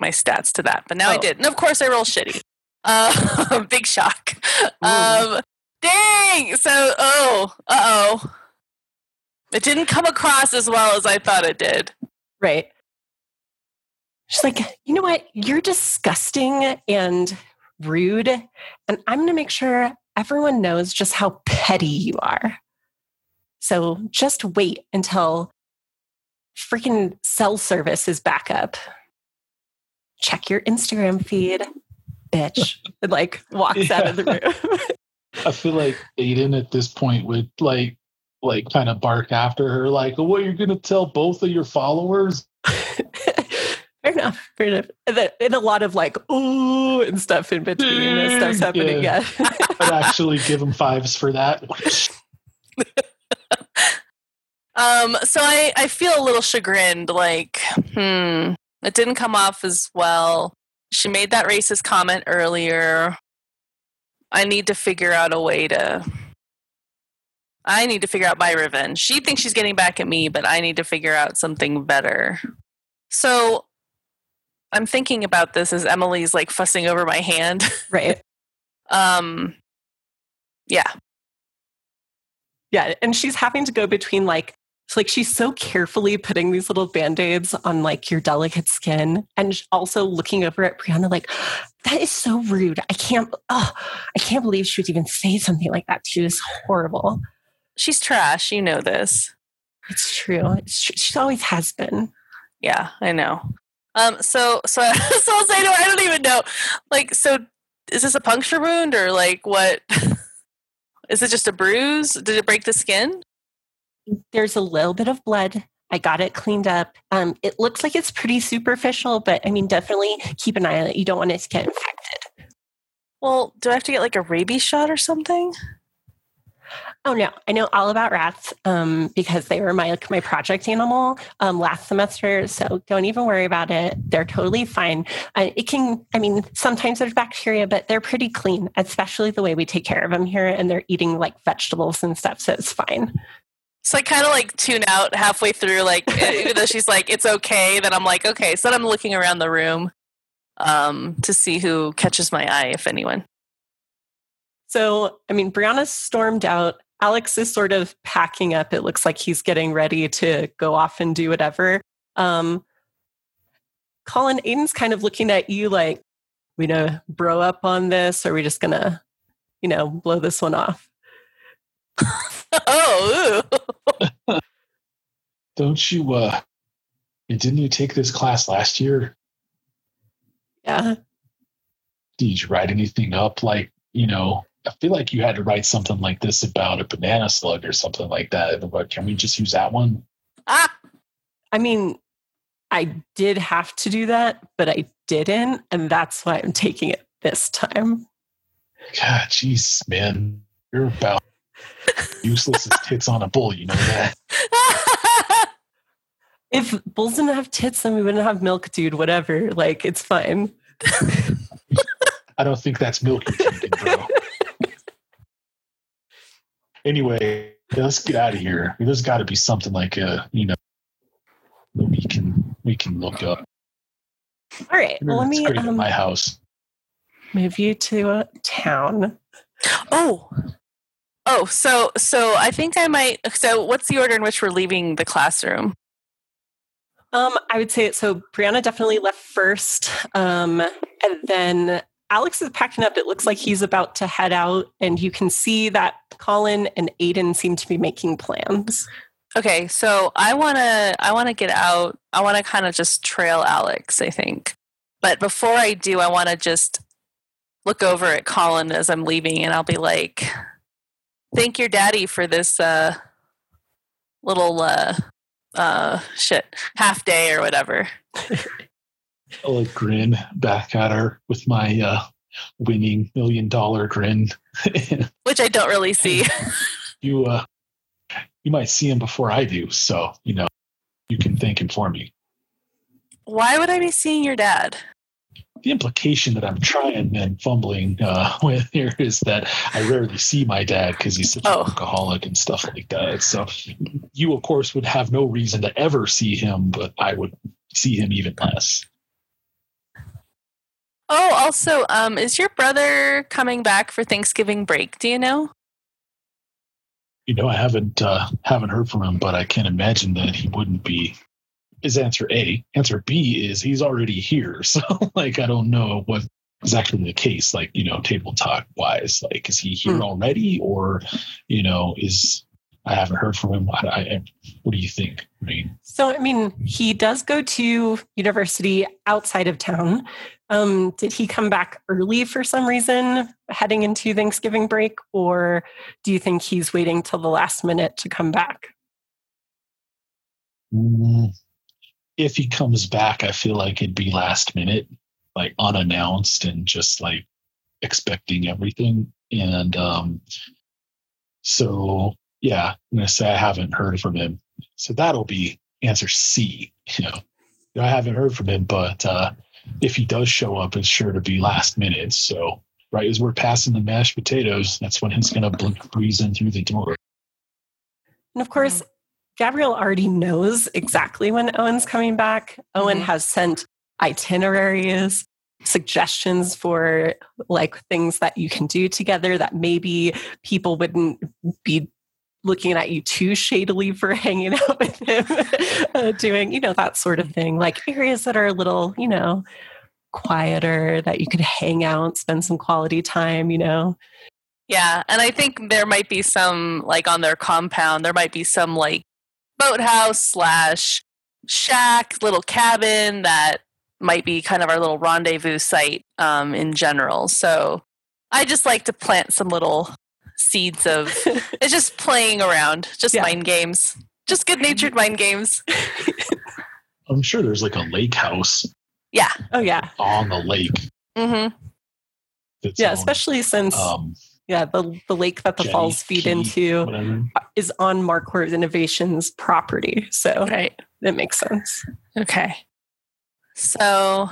my stats to that, but now I Oh. did. And of course I roll shitty. Uh, big shock. Um, dang. So oh, uh oh. It didn't come across as well as I thought it did. Right. She's like, you know what? You're disgusting and rude. And I'm going to make sure everyone knows just how petty you are. So just wait until freaking cell service is back up. Check your Instagram feed, bitch. And like walks out of the room. I feel like Aiden at this point would like, like kind of bark after her, like, "What you're gonna tell both of your followers?" fair enough. Fair enough. And, a lot of like, ooh, and stuff in between as stuff's happening. Yeah. Yeah. I'd actually give him fives for that. Um, so I, I feel a little chagrined, like, hmm, it didn't come off as well. She made that racist comment earlier. I need to figure out a way to I need to figure out my revenge. She thinks she's getting back at me, but I need to figure out something better. So I'm thinking about this as Emily's like fussing over my hand. right. um yeah. Yeah. And she's having to go between like, it's like she's so carefully putting these little band-aids on like your delicate skin and also looking over at Brianna like, that is so rude. I can't, oh, I can't believe she would even say something like that to you. It's horrible. She's trash, you know this. It's true. It's tr- she always has been. Yeah, I know. Um, so so so I'll say I don't even know. Like, so is this a puncture wound or like what? Is it just a bruise? Did it break the skin? There's a little bit of blood. I got it cleaned up. Um, it looks like it's pretty superficial, but I mean, definitely keep an eye on it. You don't want it to get infected. Well, do I have to get like a rabies shot or something? Oh no, I know all about rats um, because they were my my project animal um, last semester. So don't even worry about it. They're totally fine. Uh, it can, I mean, sometimes there's bacteria, but they're pretty clean, especially the way we take care of them here. And they're eating like vegetables and stuff, so it's fine. So I kind of like tune out halfway through, like even though she's like it's okay. Then I'm like okay. So then I'm looking around the room um, to see who catches my eye, if anyone. So, I mean, Brianna's stormed out. Alex is sort of packing up. It looks like he's getting ready to go off and do whatever. Um, Colin, Aiden's kind of looking at you like, we gonna bro up on this, or are we just gonna, you know, blow this one off? oh, ooh. don't you uh didn't you take this class last year? Yeah. Did you write anything up like, you know, I feel like you had to write something like this about a banana slug or something like that. But can we just use that one? Ah, I mean, I did have to do that, but I didn't. And that's why I'm taking it this time. God, jeez, man. You're about useless as tits on a bull, you know that? If bulls didn't have tits, then we wouldn't have milk, dude. Whatever. Like, it's fine. I don't think that's milk you're drinking, bro. Anyway, let's get out of here. There's got to be something like a, you know, that we can we can look up. All right. Well, let me um, my house. move you to a town. oh, oh. So, so I think I might. So, what's the order in which we're leaving the classroom? Um, I would say so. Brianna definitely left first, um, and then Alex is packing up. It looks like he's about to head out, and you can see that Colin and Aiden seem to be making plans. Okay, so I want to I want to get out. I want to kind of just trail Alex, I think. But before I do, I want to just look over at Colin as I'm leaving and I'll be like, "Thank your daddy for this uh little uh uh shit, half day or whatever." I'll like grin back at her with my uh, winning million dollar grin. Which I don't really see. you uh, you might see him before I do, so you know you can thank him for me. Why would I be seeing your dad? The implication that I'm trying and fumbling uh, with here is that I rarely see my dad because he's such Oh. an alcoholic and stuff like that. So you, of course, would have no reason to ever see him, but I would see him even less. Oh, also, um, is your brother coming back for Thanksgiving break? Do you know? You know, I haven't uh, haven't heard from him, but I can't imagine that he wouldn't be. Is answer A. Answer B is he's already here. So, like, I don't know what is actually the case. Like, you know, table talk wise, like, is he here Hmm. already, or you know, is I haven't heard from him. I, I, what do you think? I mean, So, I mean, he does go to university outside of town. Um, did he come back early for some reason heading into Thanksgiving break, or do you think he's waiting till the last minute to come back? mm, if he comes back, I feel like it'd be last minute, like unannounced and just like expecting everything. And um, so, yeah, I'm gonna say I haven't heard from him. So that'll be answer C. You know, I haven't heard from him, but uh, if he does show up, it's sure to be last minute. So right as we're passing the mashed potatoes, that's when he's gonna blink breeze in through the door. And of course, Gabrielle already knows exactly when Owen's coming back. Owen Mhm. has sent itineraries, suggestions for like things that you can do together that maybe people wouldn't be looking at you too shadily for hanging out with him, uh, doing, you know, that sort of thing. Like areas that are a little, you know, quieter, that you could hang out, spend some quality time, you know. Yeah, and I think there might be some like on their compound. There might be some like boathouse slash shack, little cabin that might be kind of our little rendezvous site um, in general. So I just like to plant some little seeds of it's just playing around, just Yeah. mind games, just good natured mind games. I'm sure there's like a lake house Yeah. Oh, yeah. on the lake. Mm-hmm. Yeah, on, especially since um, yeah, the the lake that the Jenny falls feed Key, into whatever. is on Markworth Innovations property. So Right. that makes sense. Okay. So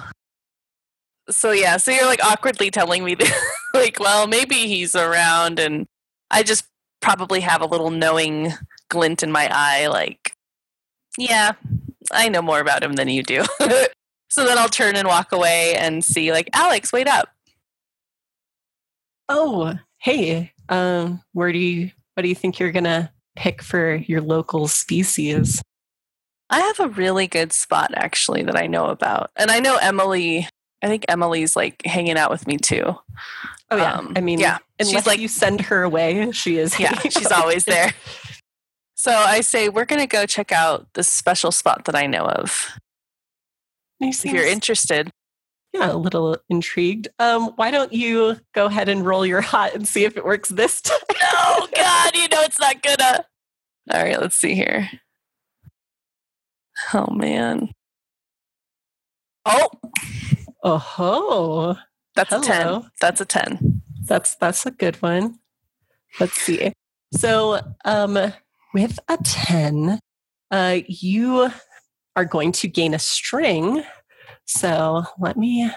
so yeah, so you're like awkwardly telling me that like, well, maybe he's around and I just probably have a little knowing glint in my eye like yeah, I know more about him than you do. so then I'll turn and walk away and see like, Alex, wait up. Oh, hey, um, where do you what do you think you're gonna pick for your local species? I have a really good spot actually that I know about. And I know Emily I think Emily's like hanging out with me too. Oh yeah, Um, I mean, yeah, and she's unless like- you send her away, she is. Yeah, she's always there. So I say we're going to go check out this special spot that I know of. Nice. If you're interested. Yeah, a little intrigued. Um, why don't you go ahead and roll your hot and see if it works this time? oh God, you know it's not gonna. All right, let's see here. Oh man. Oh, Oh, that's a ten. That's a ten. that's that's a good one. Let's see. So, um, with a ten, uh, you are going to gain a string. So let me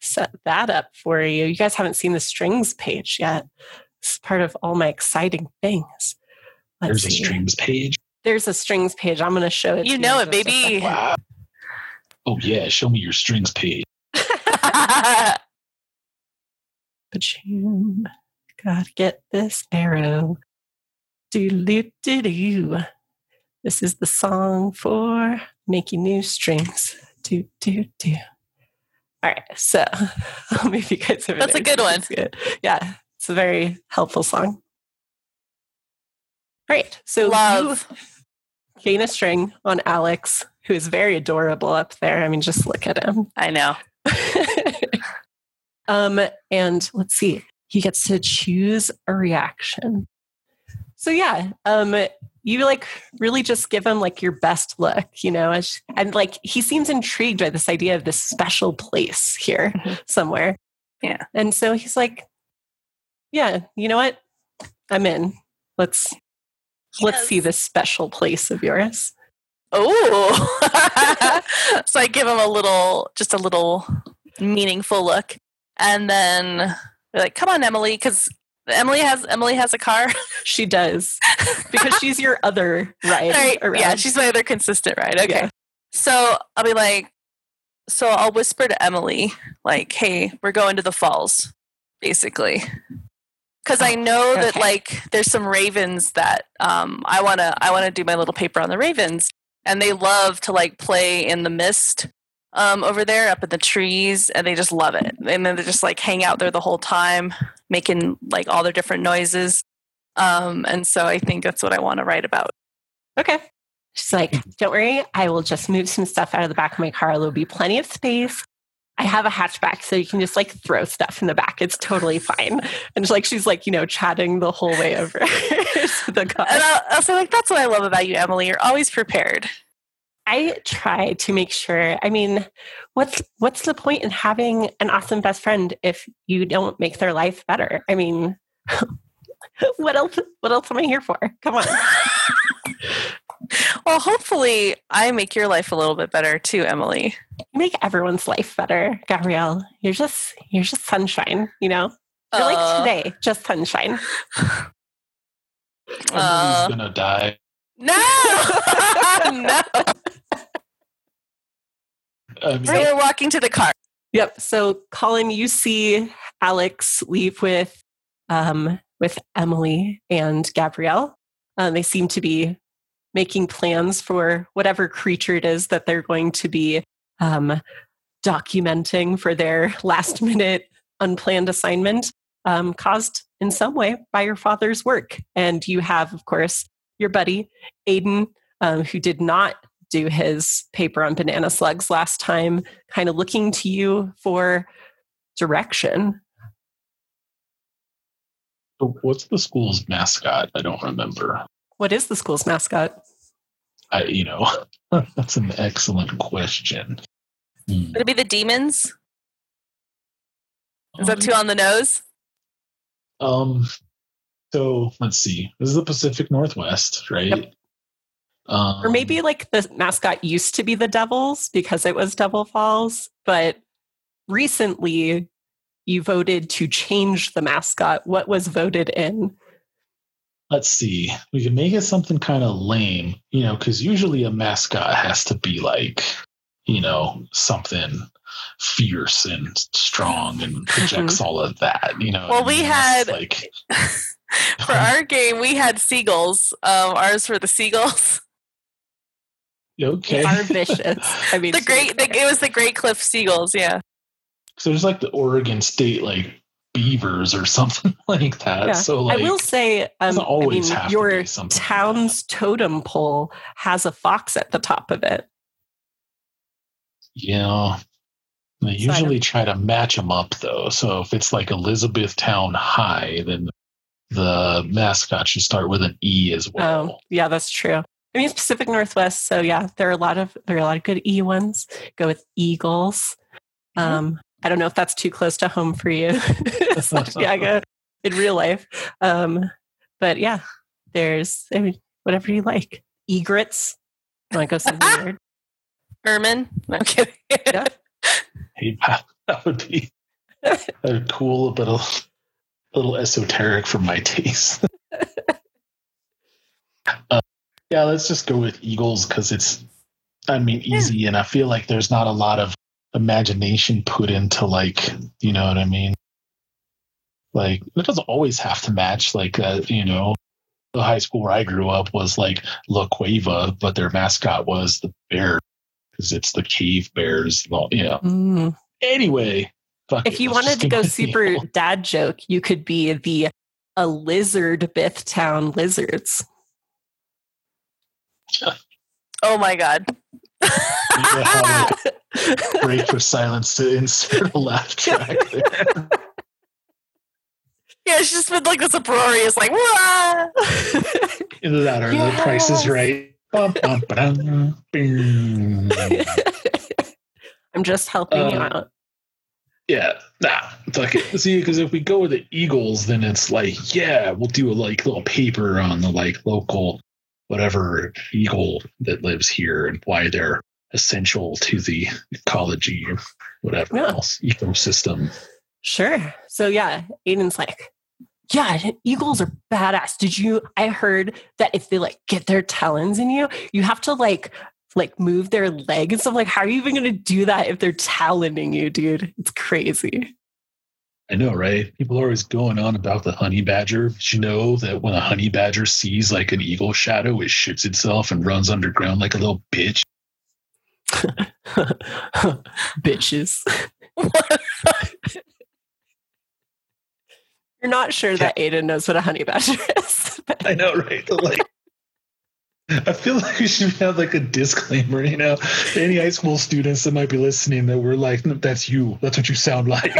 set that up for you. You guys haven't seen the strings page yet. It's part of all my exciting things. Let's There's a strings page. There's a strings page. I'm going to show it. You to know in it, just baby. Wow. Oh yeah, show me your strings page. Pachoom. Gotta get this arrow. Do do do do. This is the song for making new strings. Do do do. All right, so maybe you guys have. That's a good one. Good. Yeah, it's a very helpful song. All right, so Love. you gain a string on Alex, who is very adorable up there. I mean, just look at him. I know. um, and let's see, he gets to choose a reaction. So yeah, um, you like really just give him like your best look, you know, and like he seems intrigued by this idea of this special place here Mhm. somewhere. Yeah. And so he's like, Yeah, you know what? I'm in. Let's let's see this special place of yours. Oh, so I give him a little, just a little meaningful look, and then they're like, "Come on, Emily," because Emily has Emily has a car. She does. Because she's your other ride. right? around. Yeah, she's my other consistent ride. Okay, Yeah. so I'll be like, so I'll whisper to Emily, like, "Hey, we're going to the falls," basically. Because I know that okay. like there's some ravens that um, I wanna I wanna do my little paper on the ravens, and they love to like play in the mist um, over there up in the trees, and they just love it. And then they just like hang out there the whole time, making like all their different noises. Um, and so I think that's what I want to write about. Okay. She's like, don't worry, I will just move some stuff out of the back of my car. There'll be plenty of space. I have a hatchback, so you can just like throw stuff in the back. It's totally fine. And like she's like, you know, chatting the whole way over to the car. And I'll, I'll say like that's what I love about you, Emily. You're always prepared. I try to make sure. I mean, what's what's the point in having an awesome best friend if you don't make their life better? I mean, what else? What else am I here for? Come on. Well, hopefully, I make your life a little bit better too, Emily. You make everyone's life better, Gabrielle. You're just you're just sunshine, you know? You're Uh, like today, just sunshine. Uh, Emily's gonna die. No, no. I mean, So we're walking to the car. Yep. So Colin, you see Alex leave with um with Emily and Gabrielle. Um, they seem to be making plans for whatever creature it is that they're going to be um, documenting for their last minute unplanned assignment um, caused in some way by your father's work. And you have, of course, your buddy, Aiden, um, who did not do his paper on banana slugs last time, kind of looking to you for direction. what's the school's mascot? I don't remember. What is the school's mascot? I, you know, that's an excellent question. Hmm. Would it be the demons? Is that too on the nose? Um, so let's see. This is the Pacific Northwest, right? Yep. Um, Or maybe like the mascot used to be the Devils because it was Devil Falls, but recently you voted to change the mascot. What was voted in? let's see. We can make it something kind of lame, you know, because usually a mascot has to be like, you know, something fierce and strong and projects all of that. You know, Well, we? Had- like For our game, we had seagulls. Um, ours were the seagulls. Okay. They are vicious. I mean, The great, the, it was the Great Cliff Seagulls. Yeah. So there's like the Oregon State like beavers or something like that. Yeah. So like I will say, um, doesn't I always mean, have to your be something like town's totem pole has a fox at the top of it. Yeah. They So usually try to match them up though. So if it's like Elizabethtown High, then the mascot should start with an E as well. Oh, yeah, that's true. I mean, it's Pacific Northwest, so yeah, there are a lot of there are a lot of good E ones. Go with Eagles. Um, I don't know if that's too close to home for you, Santiago, in real life. Um, but yeah, there's I mean, whatever you like. Egrets. Want to go something weird? Ermine. No I'm kidding. Yeah. Hey, that would be uh, cool, but a, a little esoteric for my taste. uh, yeah, let's just go with Eagles because it's, I mean, easy, and I feel like there's not a lot of imagination put into like, you know what I mean? Like, it doesn't always have to match. Like, uh, you know, the high school where I grew up was like La Cueva, but their mascot was the bear because it's the cave bears. Well, you know. Mm. Anyway, If it, you wanted to go super Eagles. dad joke, you could be the a lizard Bithtown lizards. Oh my god. You have break for silence to insert a laugh track there. yeah, it's just been like this uproarious, like, Wah! Either that or the price is right. Bum, bum, ba-dum, bing. I'm just helping you Uh, out. Yeah, nah, fuck it. See, because if we go with the Eagles, then it's like, yeah, we'll do a like little paper on the like local whatever eagle that lives here and why they're essential to the ecology or whatever Yeah. else ecosystem. Sure. So yeah, Aiden's like, yeah, eagles are badass. Did you? I heard that if they like get their talons in you, you have to like like move their leg and stuff. Like, how are you even going to do that if they're taloning you, dude? It's crazy. I know, right? People are always going on about the honey badger. Did you know that when a honey badger sees like an eagle shadow, it shits itself and runs underground like a little bitch. Bitches. You're not sure that Aiden knows what a honey badger is. but- I know, right? Like, I feel like we should have like a disclaimer, you know, any high school students that might be listening that we're like, that's you. That's what you sound like.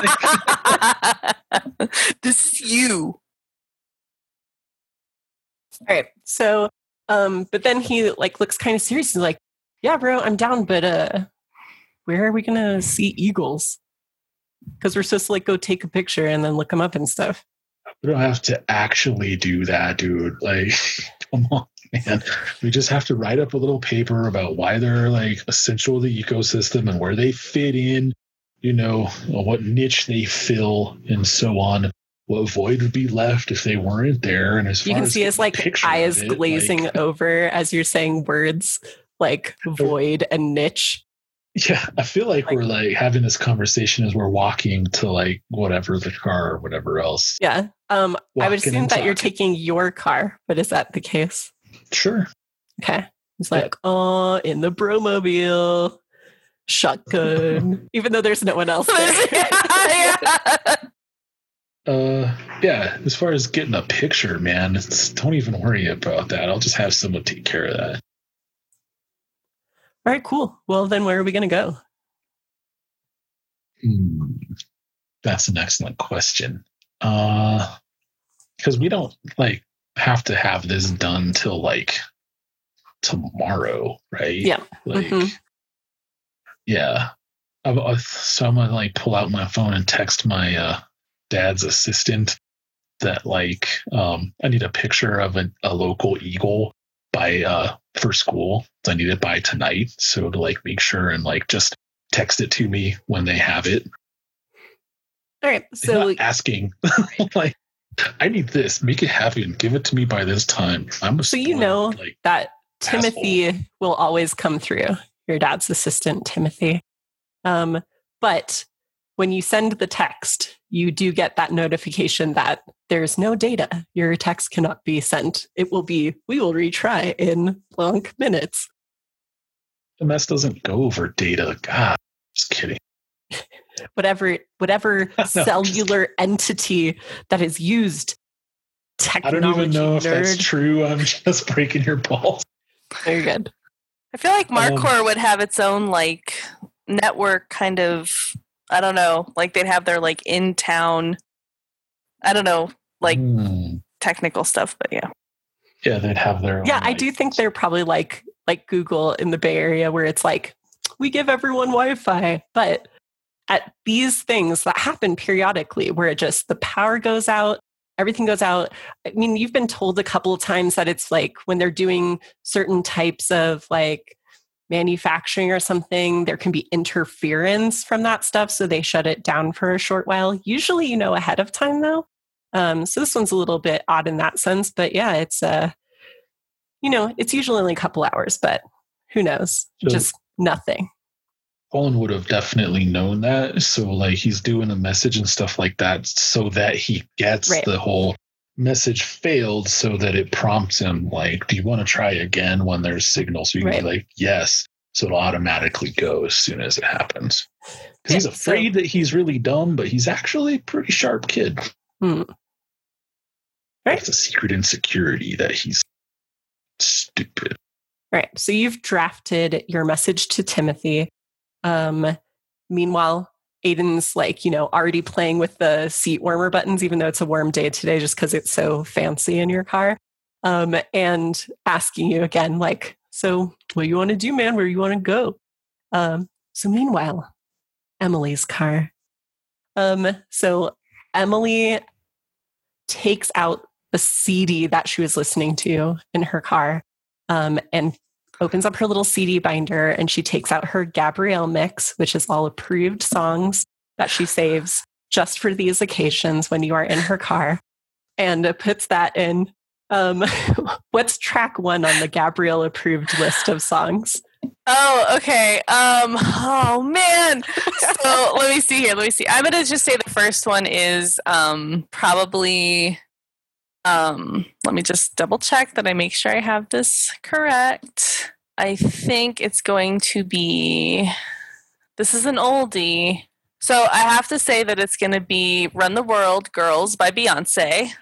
this is you. All right. So, um, but then he like looks kind of serious. He's like, "Yeah, bro, I'm down, but uh, where are we gonna see eagles? Because we're supposed to like go take a picture and then look them up and stuff." We don't have to actually do that, dude. Like, come on, man. We just have to write up a little paper about why they're like essential to the ecosystem and where they fit in, you know, what niche they fill and so on. What void would be left if they weren't there? And as You can as see his getting a like eyes it, glazing like- over as you're saying words like void and niche. Yeah, I feel like, Like- we're like having this conversation as we're walking to like whatever the car or whatever else. Yeah. Um, I would assume that you're taking your car, but is that the case? Sure. Okay. It's like, oh, in the bromobile, shotgun, even though there's no one else there. yeah. Uh, yeah. As far as getting a picture, man, it's, don't even worry about that. I'll just have someone take care of that. All right, cool. Well, then where are we going to go? Hmm. That's an excellent question. Uh, because we don't like have to have this done till like tomorrow, right? Yeah. Like, Mhm. Yeah. I so I'm gonna like pull out my phone and text my uh, dad's assistant that like um, I need a picture of a, a local eagle by uh, for school. I need it by tonight, so to like make sure and like just text it to me when they have it. All right. So asking like I need this, make it happen, give it to me by this time. I'm a So you know like that Timothy will always come through, your dad's assistant, Timothy. Um, but when you send the text, you do get that notification that there's no data. Your text cannot be sent. It will be, we will retry in blank minutes. the mess doesn't go over data. God, just kidding. whatever whatever No, cellular entity that is used. I don't even know if that's true. I'm just breaking your balls. Very good. I feel like Um, would have its own like network kind of I don't know, like they'd have their like in town I don't know, like Hmm. technical stuff, but yeah. yeah, they'd have their. Yeah, own, I like- do think they're probably like like Google in the Bay Area where it's like we give everyone Wi-Fi, but at these things that happen periodically where it just the power goes out, everything goes out. I mean, you've been told a couple of times that it's like when they're doing certain types of like manufacturing or something, there can be interference from that stuff. So they shut it down for a short while. Usually, you know, ahead of time though. Um, so this one's a little bit odd in that sense, but yeah, it's uh you know, it's usually only a couple hours, but who knows? So- Just nothing. Colin would have definitely known that. So like he's doing a message and stuff like that so that he gets Right. the whole message failed so that it prompts him like, do you want to try again when there's signal? So you can Right. be like, yes. So it'll automatically go as soon as it happens. Yeah, he's so- afraid that he's really dumb, but he's actually a pretty sharp kid. Hmm. Right. It's a secret insecurity that he's stupid. Right. So you've drafted your message to Timothy. Um, meanwhile, Aiden's like, you know, already playing with the seat warmer buttons, even though it's a warm day today, just because it's so fancy in your car. Um, and asking you again, like, so what do you want to do, man? Where you want to go? Um, so meanwhile, Emily's car. Um, so Emily takes out the CD that she was listening to in her car um, and opens up her little CD binder and she takes out her Gabrielle mix, which is all approved songs that she saves just for these occasions when you are in her car, and puts that in. Um, what's track one on the Gabrielle approved list of songs? Oh, okay. Um oh man. So let me see here. Let me see. I'm gonna just say the first one is um probably um let me just double check that I make sure I have this correct. I think it's going to be this is an oldie. So I have to say that it's gonna be Run the World Girls by Beyonce.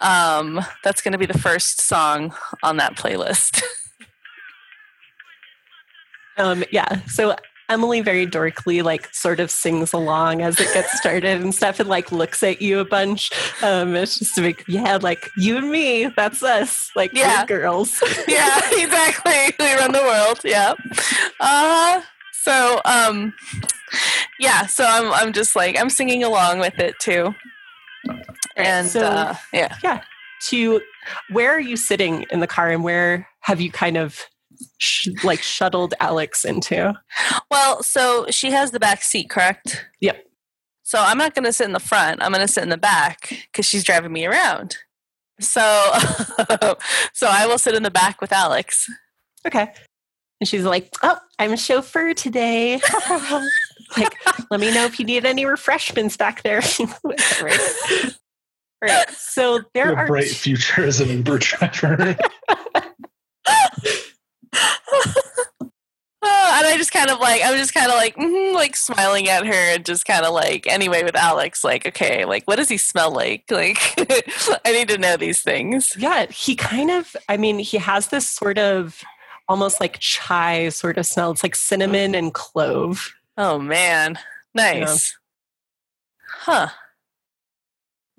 Um that's gonna be the first song on that playlist. Um, yeah. So Emily very dorkly, like, sort of sings along as it gets started and stuff, and like looks at you a bunch. Um, it's just a big, yeah, like you and me, that's us, like Yeah. girls. yeah, exactly. We run the world. Yeah. Uh so um yeah, so I'm I'm just like I'm singing along with it too. And So- uh yeah. to where are you sitting in the car, and where have you kind of sh- like shuttled Alex into? Well, so she has the back seat, correct? Yep. So I'm not going to sit in the front. I'm going to sit in the back cuz she's driving me around. So so I will sit in the back with Alex. Okay. And she's like, "Oh, I'm a chauffeur today." like, let me know if you need any refreshments back there. right. Right. So there Your are bright t- future as an Uber driver. Uh, and I just kind of like I'm just kind of like mhm, like smiling at her and just kind of like anyway with Alex like okay like what does he smell like like I need to know these things. yeah, he kind of I mean, he has this sort of almost like chai sort of smell. It's like cinnamon and clove. Oh man, nice. Huh.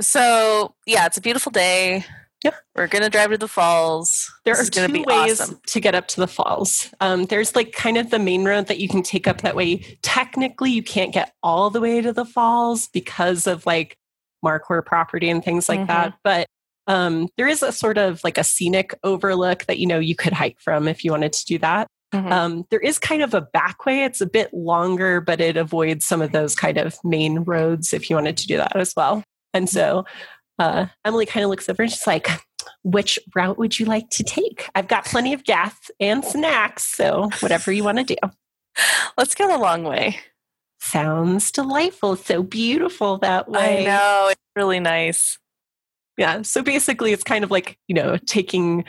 So yeah, it's a beautiful day. Yep. We're gonna drive to the falls. There This are two be ways awesome. to get up to the falls. Um, there's like kind of the main road that you can take up that way. Technically, you can't get all the way to the falls because of like Marquardt property and things like Mhm. that. But um, there is a sort of like a scenic overlook that you know you could hike from if you wanted to do that. Mhm. Um, there is kind of a back way. It's a bit longer, but it avoids some of those kind of main roads if you wanted to do that as well. And so uh, Emily kind of looks over and she's like, which route would you like to take? I've got plenty of gas and snacks, so whatever you want to do. Let's go the long way. Sounds delightful. So beautiful that way. I know it's really nice. Yeah. So basically, it's kind of like, you know, taking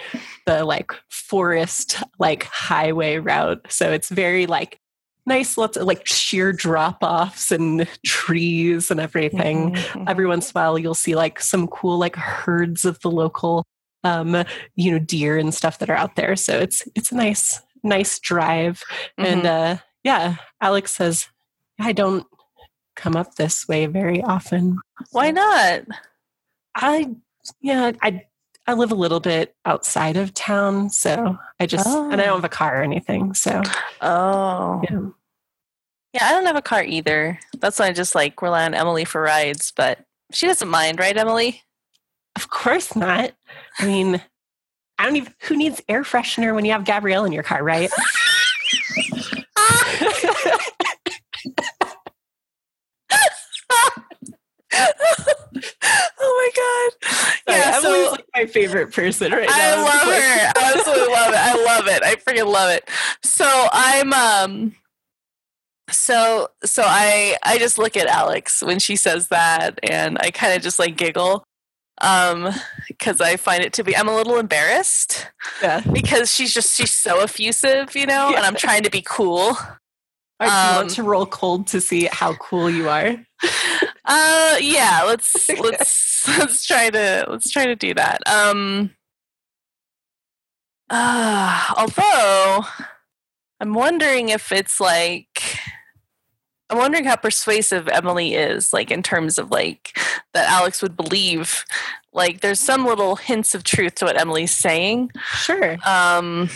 the like forest, like highway route. So it's very like nice lots of like sheer drop offs and trees and everything. Mhm. Every once in a while, you'll see like some cool like herds of the local, um, you know, deer and stuff that are out there. So it's it's a nice nice drive. And Mhm. uh, yeah, Alex says, I don't come up this way very often. why not? I yeah, I I live a little bit outside of town, so I just and I Oh. don't have oh. a car or anything. So Oh, yeah. yeah. I don't have a car either. That's why I just like rely on Emily for rides. But she doesn't mind, right, Emily? Of course not. I mean, I don't even who needs air freshener when you have Gabrielle in your car, right? oh my Yeah, Emily's like my favorite person right now. I love her. I absolutely love it. I love it. I freaking love it. So I'm um so so I I just look at Alex when she says that and I kind of just like giggle um because I find it to be I'm a little embarrassed Yeah. because she's just she's so effusive, you know, Yeah. and I'm trying to be cool. Right, do you want Um, to roll cold to see how cool you are? Uh yeah, let's let's let's try to let's try to do that. Um uh although I'm wondering if it's like I'm wondering how persuasive Emily is, like in terms of like that Alex would believe. Like there's some little hints of truth to what Emily's saying. Sure. Um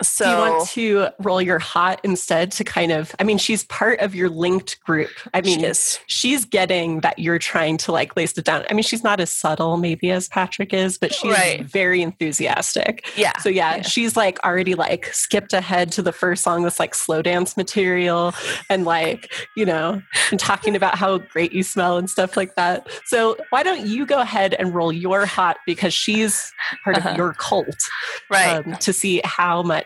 so Do you want to roll your hot instead to kind of I mean, she's part of your linked group. I mean, she she's getting that you're trying to like lace it down. I mean, she's not as subtle maybe as Patrick is, but she's Right. very enthusiastic. Yeah. So yeah, Yeah. she's like already like skipped ahead to the first song that's like slow dance material and like, you know, and talking about how great you smell and stuff like that. So why don't you go ahead and roll your hot because she's part Uh-huh. of your cult right. um, to see how much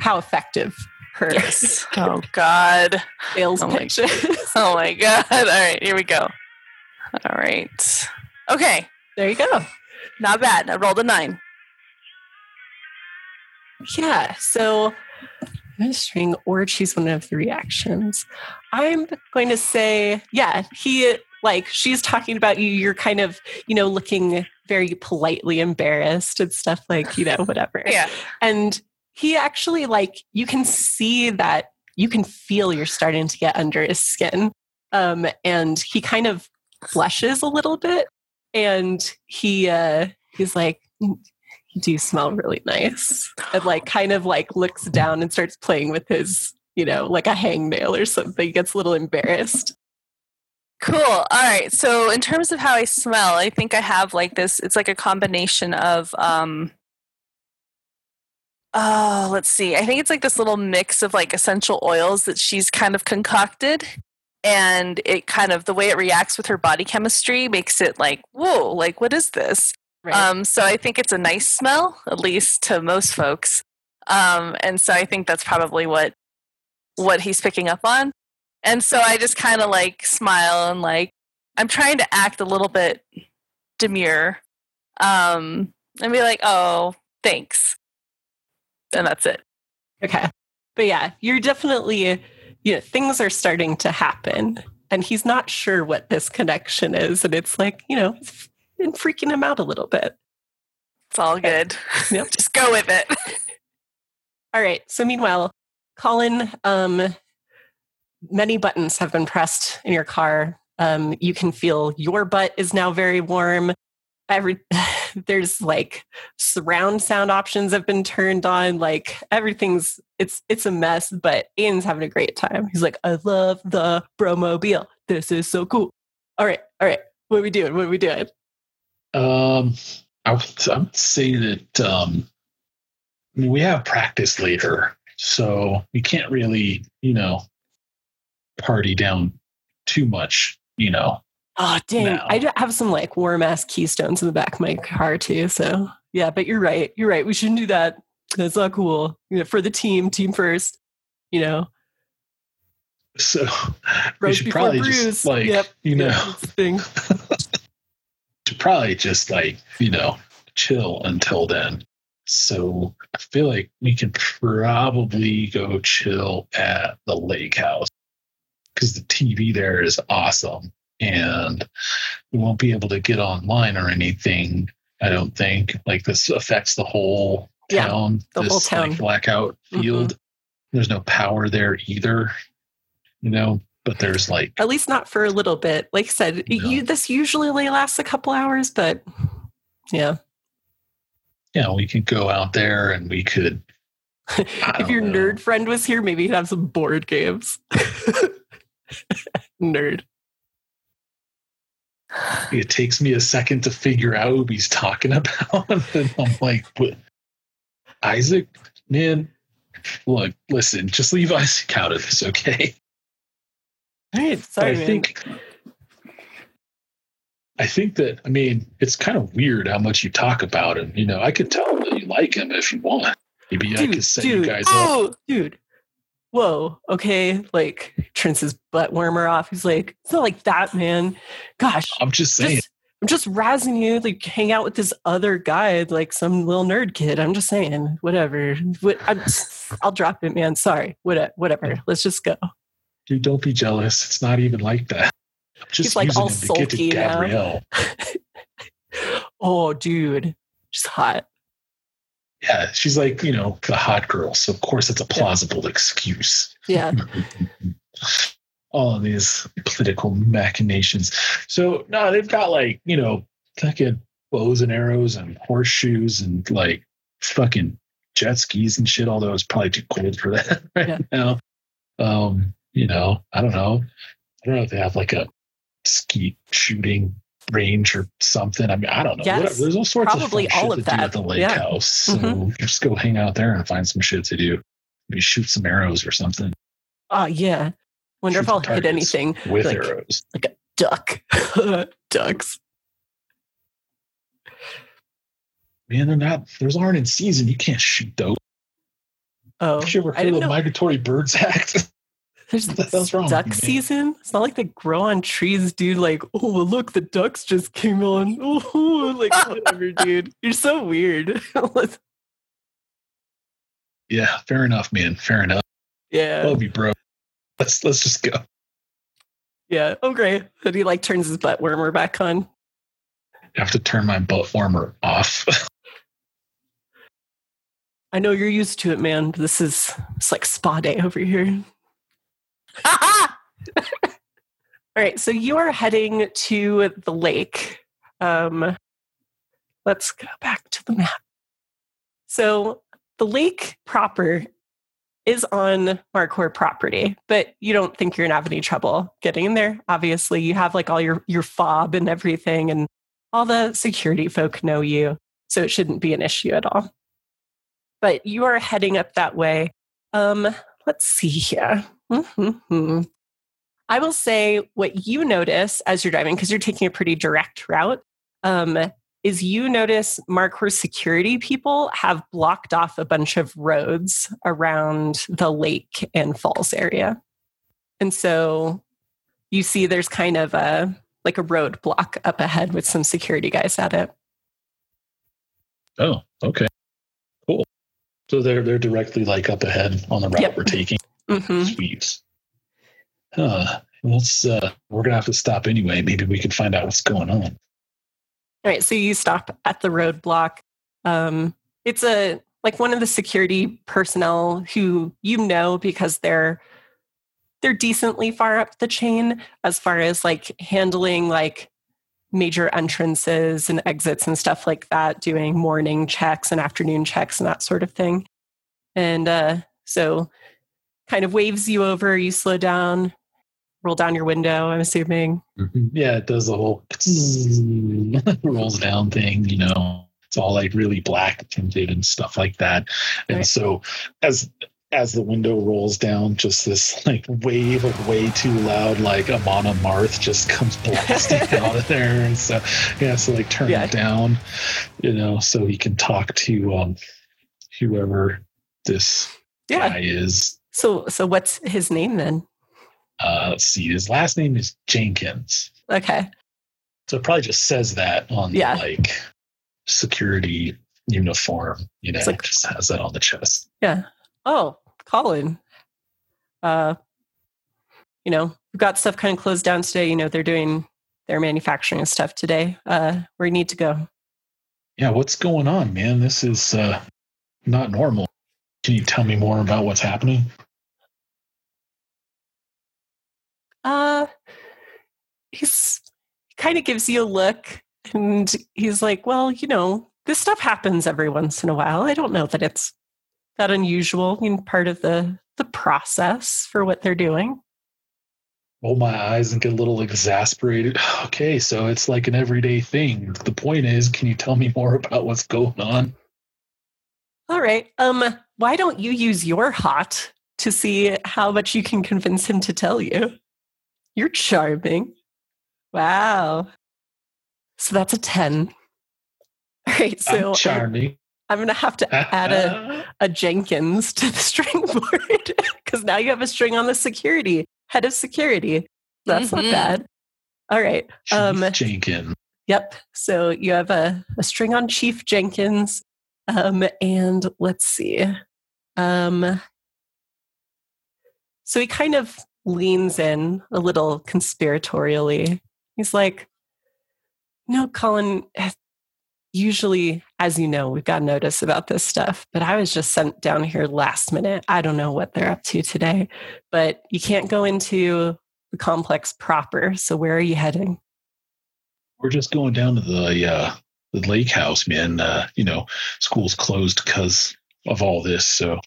how effective her yes. Oh um, God. sales Oh my pitch is. Oh my god. All right, here we go. All right. Okay, there you go. not bad. I rolled a nine. Yeah. So administering or choose one of the reactions. I'm going to say, yeah, he like she's talking about you. You're kind of, you know, looking very politely embarrassed and stuff like, you know, whatever. Yeah. And he actually like you can see that you can feel you're starting to get under his skin. Um, and he kind of blushes a little bit and he uh he's like "Mm, you do smell really nice and like kind of like looks down and starts playing with his you know like a hangnail or something he gets a little embarrassed Cool. All right. So in terms of how I smell, I think I have like this. It's like a combination of um. Oh, let's see. I think it's like this little mix of like essential oils that she's kind of concocted. And it kind of the way it reacts with her body chemistry makes it like, whoa, like what is this? right Um, so I think it's a nice smell, at least to most folks. Um, and so I think that's probably what what he's picking up on. And so I just kind of like smile and like I'm trying to act a little bit demure, um, and be like, "Oh, thanks," and that's it. okay but yeah you're definitely you know things are starting to happen and he's not sure what this connection is and it's like you know it's been freaking him out a little bit It's all good. Yep. just go with it. All right. So meanwhile, Colin, um, many buttons have been pressed in your car. Um, you can feel your butt is now very warm. Every there's like surround sound options have been turned on. Like everything's it's it's a mess, but Ian's having a great time. He's like, I love the Bromobile. This is so cool. All right, all right. What are we doing? What are we doing? Um, I would, I would say that um, I mean, we have practice later, so we can't really, you know, party down too much, you know. Oh dang! No. I have some like warm ass keystones in the back of my car too. So yeah, but you're right. You're right. We shouldn't do that. That's not cool. You know, for the team, team first. You know, So roast should probably bruise. just like, Yep. you know, thing. should probably just like, you know, chill until then. So I feel like we can probably go chill at the lake house because the TV there is awesome and we won't be able to get online or anything. I don't think like this affects the whole Yeah, town. the this whole town. like blackout Mhm. field. There's no power there either, you know. But there's like At least not for a little bit. Like I said, No. you, this usually only lasts a couple hours, but yeah. yeah, we could go out there and we could. If your know. nerd friend was here, maybe he'd have some board games. Nerd. It takes me a second to figure out who he's talking about. and I'm like, what? Isaac, man, look, listen, just leave Isaac out of this, okay? All right, sorry, I man. think I think that I mean it's kind of weird how much you talk about him. You know, I could tell that you like him if you want. Maybe I could set you guys up. oh, dude. Whoa, okay. Like turns his butt warmer off. He's like, it's not like that, man. Gosh, I'm just saying. just, I'm just razzing you. Like hang out with this other guy, like some little nerd kid. I'm just saying, whatever. What, I'm, I'll drop it, man. Sorry. What, whatever. Let's just go. Dude, don't be jealous. It's not even like that. I'm just He's, like, using all him to get to sulky now. Oh, dude, she's hot. Yeah, she's like, you know, the hot girl. So of course it's a plausible excuse. Yeah. All of these political machinations. So no, they've got like, you know, fucking bows and arrows and horseshoes and like fucking jet skis and shit, although it's probably too cold for that right Yeah. now. Um, you know, I don't know. I don't know if they have like a ski shooting range or something. I mean, I don't know. Yes, Whatever. There's all sorts probably of all shit of to do that. at the lake Yeah. house. So Mhm. just go hang out there and find some shit to do. Maybe shoot some arrows or something Oh, yeah. Wonder Shoot if I'll hit anything. with like, arrows. Like a duck. Ducks. Man, they're not. Those aren't in season. You can't shoot those. Oh, Have you ever heard of the know. Migratory Birds Act? There's wrong duck season. It's not like they grow on trees, dude. Like, oh look, the ducks just came on. Oh, like whatever, dude. You're so weird. yeah, fair enough, man. Fair enough. yeah, Love you, bro. Let's let's just go. yeah. Oh, great. Then he like turns his butt warmer back on. I have to turn my butt warmer off. I know you're used to it, man. This is it's like spa day over here. All right, so you are heading to the lake. Um, let's go back to the map. So the lake proper is on Markor property, but you don't think you're gonna have any trouble getting in there. Obviously, you have like all your your fob and everything, and all the security folk know you, so it shouldn't be an issue at all. But you are heading up that way. Um, let's see here. Mhm. I will say what you notice as you're driving, because you're taking a pretty direct route, um, is you notice Markhor security people have blocked off a bunch of roads around the lake and falls area. And so you see there's kind of a like a road block up ahead with some security guys at it. oh, okay. Cool. So they're they're directly like up ahead on the route Yep. we're taking. Hmm Sweet. Huh. Let's uh we're gonna have to stop anyway. Maybe we can find out what's going on. All right, so you stop at the roadblock. Um, it's a like one of the security personnel who you know because they're they're decently far up the chain as far as like handling like major entrances and exits and stuff like that, doing morning checks and afternoon checks and that sort of thing. And uh, so, kind of waves you over. You slow down, roll down your window. I'm assuming. Yeah, it does the whole rolls down thing, you know. It's all like really black tinted and stuff like that. And Right. so as as the window rolls down, just this like wave of way too loud, like Amon Amarth just comes blasting out of there. And so yeah, so like turn Yeah. it down, you know, so he can talk to um whoever this Yeah. guy is. So, so what's his name then? Uh let's see, his last name is Jenkins. Okay. So it probably just says that on Yeah. the like security uniform. You know, It's like- just has that on the chest. Yeah. Oh, Colin. Uh, you know, we've got stuff kind of closed down today. You know, they're doing their manufacturing stuff today. Uh, where you need to go. Yeah, what's going on, man? This is uh, not normal. Can you tell me more about what's happening? Uh, he's he kind of gives you a look, and he's like, "Well, you know, this stuff happens every once in a while. I don't know that it's that unusual. I mean, part of the the process for what they're doing." Roll my eyes and get a little exasperated. Okay, so it's like an everyday thing. The point is, can you tell me more about what's going on? All right. Um, why don't you use your hot to see how much you can convince him to tell you? You're charming. Wow. So that's a 10. All right. So I'm charming. I'm going to have to add a, a Jenkins to the string board because now you have a string on the security, head of security. That's Mhm. not bad. All right. Chief um, Jenkins. Yep. So you have a, a string on Chief Jenkins. Um, and let's see. Um, so he kind of leans in a little conspiratorially. He's like, No, Colin, eh, usually, as you know, we've got notice about this stuff, but I was just sent down here last minute. I don't know what they're up to today, but you can't go into the complex proper. So where are you heading? We're just going down to the uh, the lake house, man. Uh, you know, school's closed because of all this, so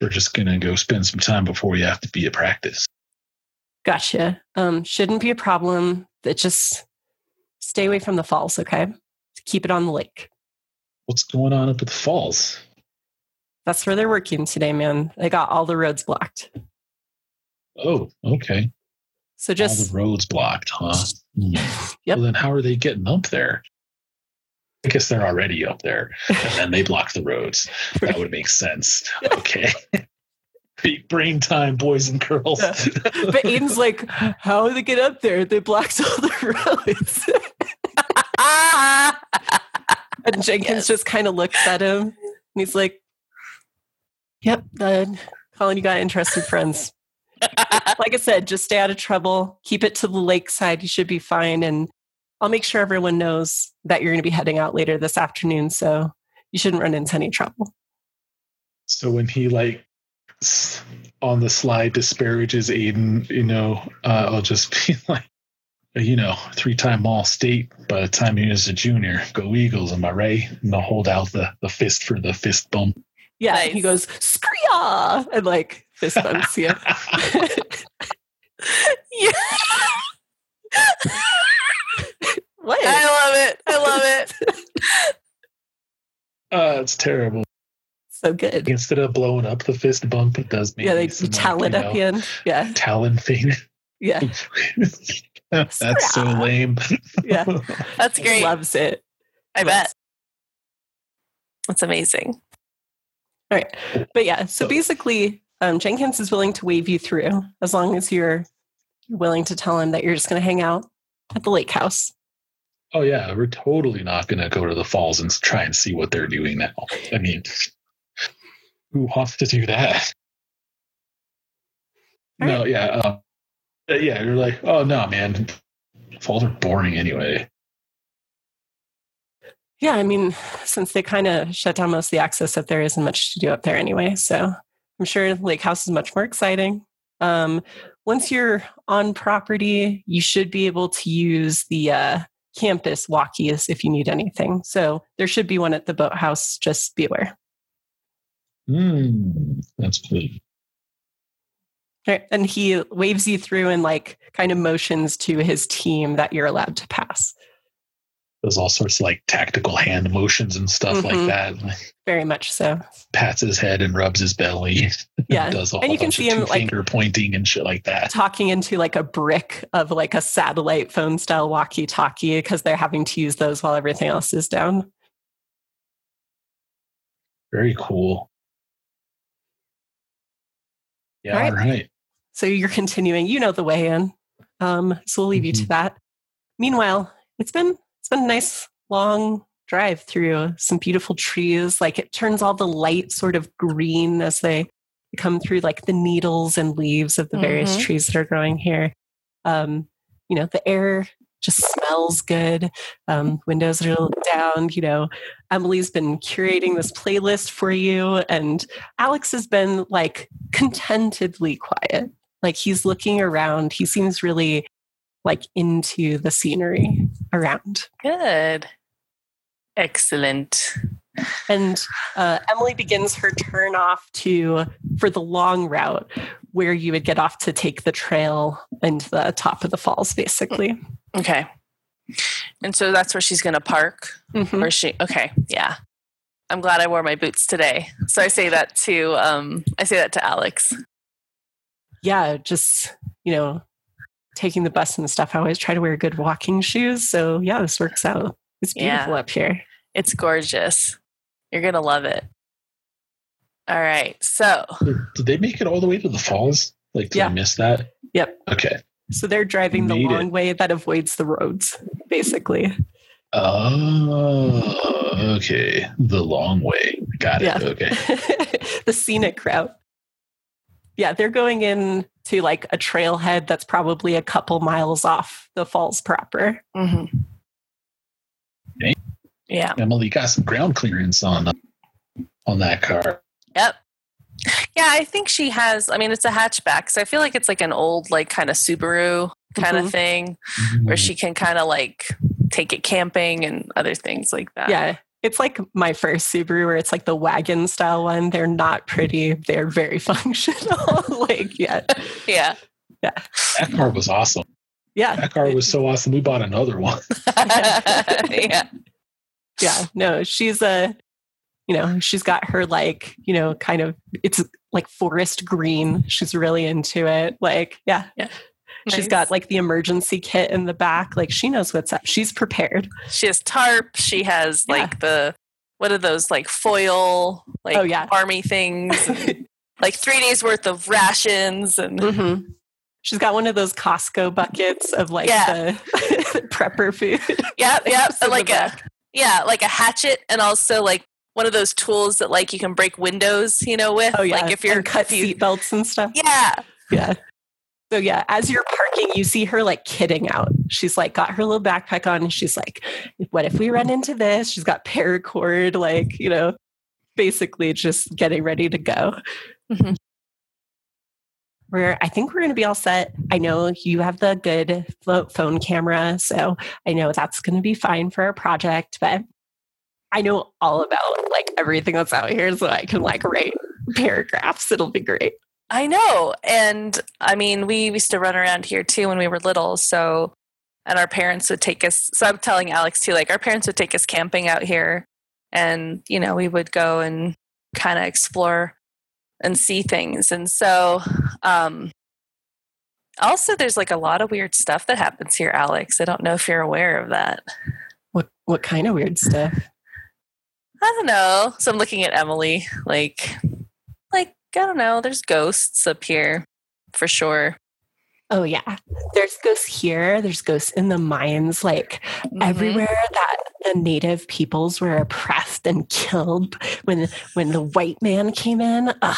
we're just gonna go spend some time before we have to be at practice. Gotcha. Um, shouldn't be a problem. That just stay away from the falls, okay? Keep it on the lake. What's going on up at the falls? That's where they're working today, man. They got all the roads blocked. Oh, okay. So just all the roads blocked, huh? Hmm. Yep. Well, then how are they getting up there? I guess they're already up there, and then they block the roads. That would make sense. Okay. Peak brain time, boys and girls. Yeah. but Aiden's like, how do they get up there? They blocked all the roads. and Jenkins Yes. just kind of looks at him and he's like, Yep, uh, Colin, you got interested friends. like I said, just stay out of trouble. Keep it to the lakeside. You should be fine. And I'll make sure everyone knows that you're going to be heading out later this afternoon. So you shouldn't run into any trouble. so when he like on the slide disparages Aiden, you know, uh, I'll just be like, you know, three-time All-State by the time he was a junior. Go Eagles, am I right? And I'll hold out the the fist for the fist bump. Yeah. Nice. He goes, Screeya! And like fist bumps you. Yeah, what? I love it. I love it. Uh, it's terrible. so good. Instead of blowing up the fist bump, it does make Yeah, they some, like, talent you at know, the end. Yeah. talon thing. Yeah. That's so lame. Yeah. That's He great. Loves it. I Loves bet. That's amazing. All right. But yeah, so So- basically, um, Jenkins is willing to wave you through as long as you're willing to tell him that you're just going to hang out at the lake house. Oh yeah, we're totally not going to go to the falls and try and see what they're doing now. I mean, who wants to do that? No, yeah, uh, uh, yeah. You're like, oh no, man, falls are boring anyway. Yeah, I mean, since they kind of shut down most of the access up there, isn't much to do up there anyway. So I'm sure Lake House is much more exciting. Um, once you're on property, you should be able to use the uh, campus walkies if you need anything. So there should be one at the boathouse. Just be aware. Hmm, that's cool. Right. And he waves you through and like kind of motions to his team that you're allowed to pass. Does all sorts of like tactical hand motions and stuff Mhm. like that. Very much so. pats his head and rubs his belly. Yeah. does all And you can see him, like- finger pointing and shit like that. talking into like a brick of like a satellite phone style walkie talkie because they're having to use those while everything else is down. Very cool. Yeah, All right. all right. So you're continuing, you know the way in. Um, so we'll leave you to Mhm. that. Meanwhile, it's been it's been a nice long drive through some beautiful trees. Like it turns all the light sort of green as they come through like the needles and leaves of the various Mhm. trees that are growing here. Um, you know, the air just smells good. Um, windows are down. You know, Emily's been curating this playlist for you, and Alex has been like contentedly quiet. Like he's looking around. He seems really like into the scenery around. Good. Excellent. And uh, Emily begins her turn off to for the long route where you would get off to take the trail into the top of the falls, basically. Okay. And so that's where she's going to park. Mhm. Or she? Okay. Yeah. I'm glad I wore my boots today. So I say that to um I say that to Alex. Yeah, just you know, taking the bus and stuff. I always try to wear good walking shoes. So yeah, this works out. It's Yeah. beautiful up here. It's gorgeous. You're going to love it. All right. So, Did they make it all the way to the falls? Like, did Yeah. I miss that? Yep. Okay. So they're driving the Made it. long way that avoids the roads, basically. Oh, okay. The long way. Got it. Yeah. Okay. the scenic route. Yeah, they're going in to like a trailhead that's probably a couple miles off the falls proper. mhm. Okay. yeah. Emily got some ground clearance on on that car. Yep. Yeah, I think she has. I mean, it's a hatchback, so I feel like it's like an old, like kind of Subaru kind Mhm. of thing where she can kind of like take it camping and other things like that. Yeah. It's like my first Subaru where it's like the wagon style one. They're not pretty. They're very functional. like, yeah. Yeah. Yeah. That car was awesome. Yeah. That car was so awesome. We bought another one. yeah. yeah no she's a you know she's got her like you know kind of it's like forest green she's really into it like yeah Yeah. She's Nice. got like the emergency kit in the back like she knows what's up she's prepared She has tarp. She has Yeah. like the what are those like foil like Oh, yeah. army things, and, like three days worth of rations and Mhm. she's got one of those costco buckets of like Yeah. the prepper food yeah, yeah, Just in the like a yeah, like a hatchet and also like one of those tools that like you can break windows, you know, with oh yeah like if you're and cut if you- seat belts and stuff yeah, Yeah. So yeah, as you're parking, you see her like kidding out. She's like got her little backpack on and she's like, what if we run into this? She's got paracord, like, you know, basically just getting ready to go. Mhm. We're I think we're gonna be all set. I know you have the good pho- phone camera, so I know that's gonna be fine for our project, but I know all about like everything that's out here, so I can like write paragraphs. It'll be great. I know. And I mean, we used to run around here too when we were little. So, and our parents would take us. So I'm telling Alex too, like our parents would take us camping out here. And, you know, we would go and kind of explore and see things. And so, um, also, there's like a lot of weird stuff that happens here, Alex. I don't know if you're aware of that. What what kind of weird stuff? I don't know. So I'm looking at Emily, like, like I don't know. There's ghosts up here, for sure. Oh yeah. There's ghosts here. There's ghosts in the mines, like Mhm. everywhere that the native peoples were oppressed and killed when when the white man came in. Ugh.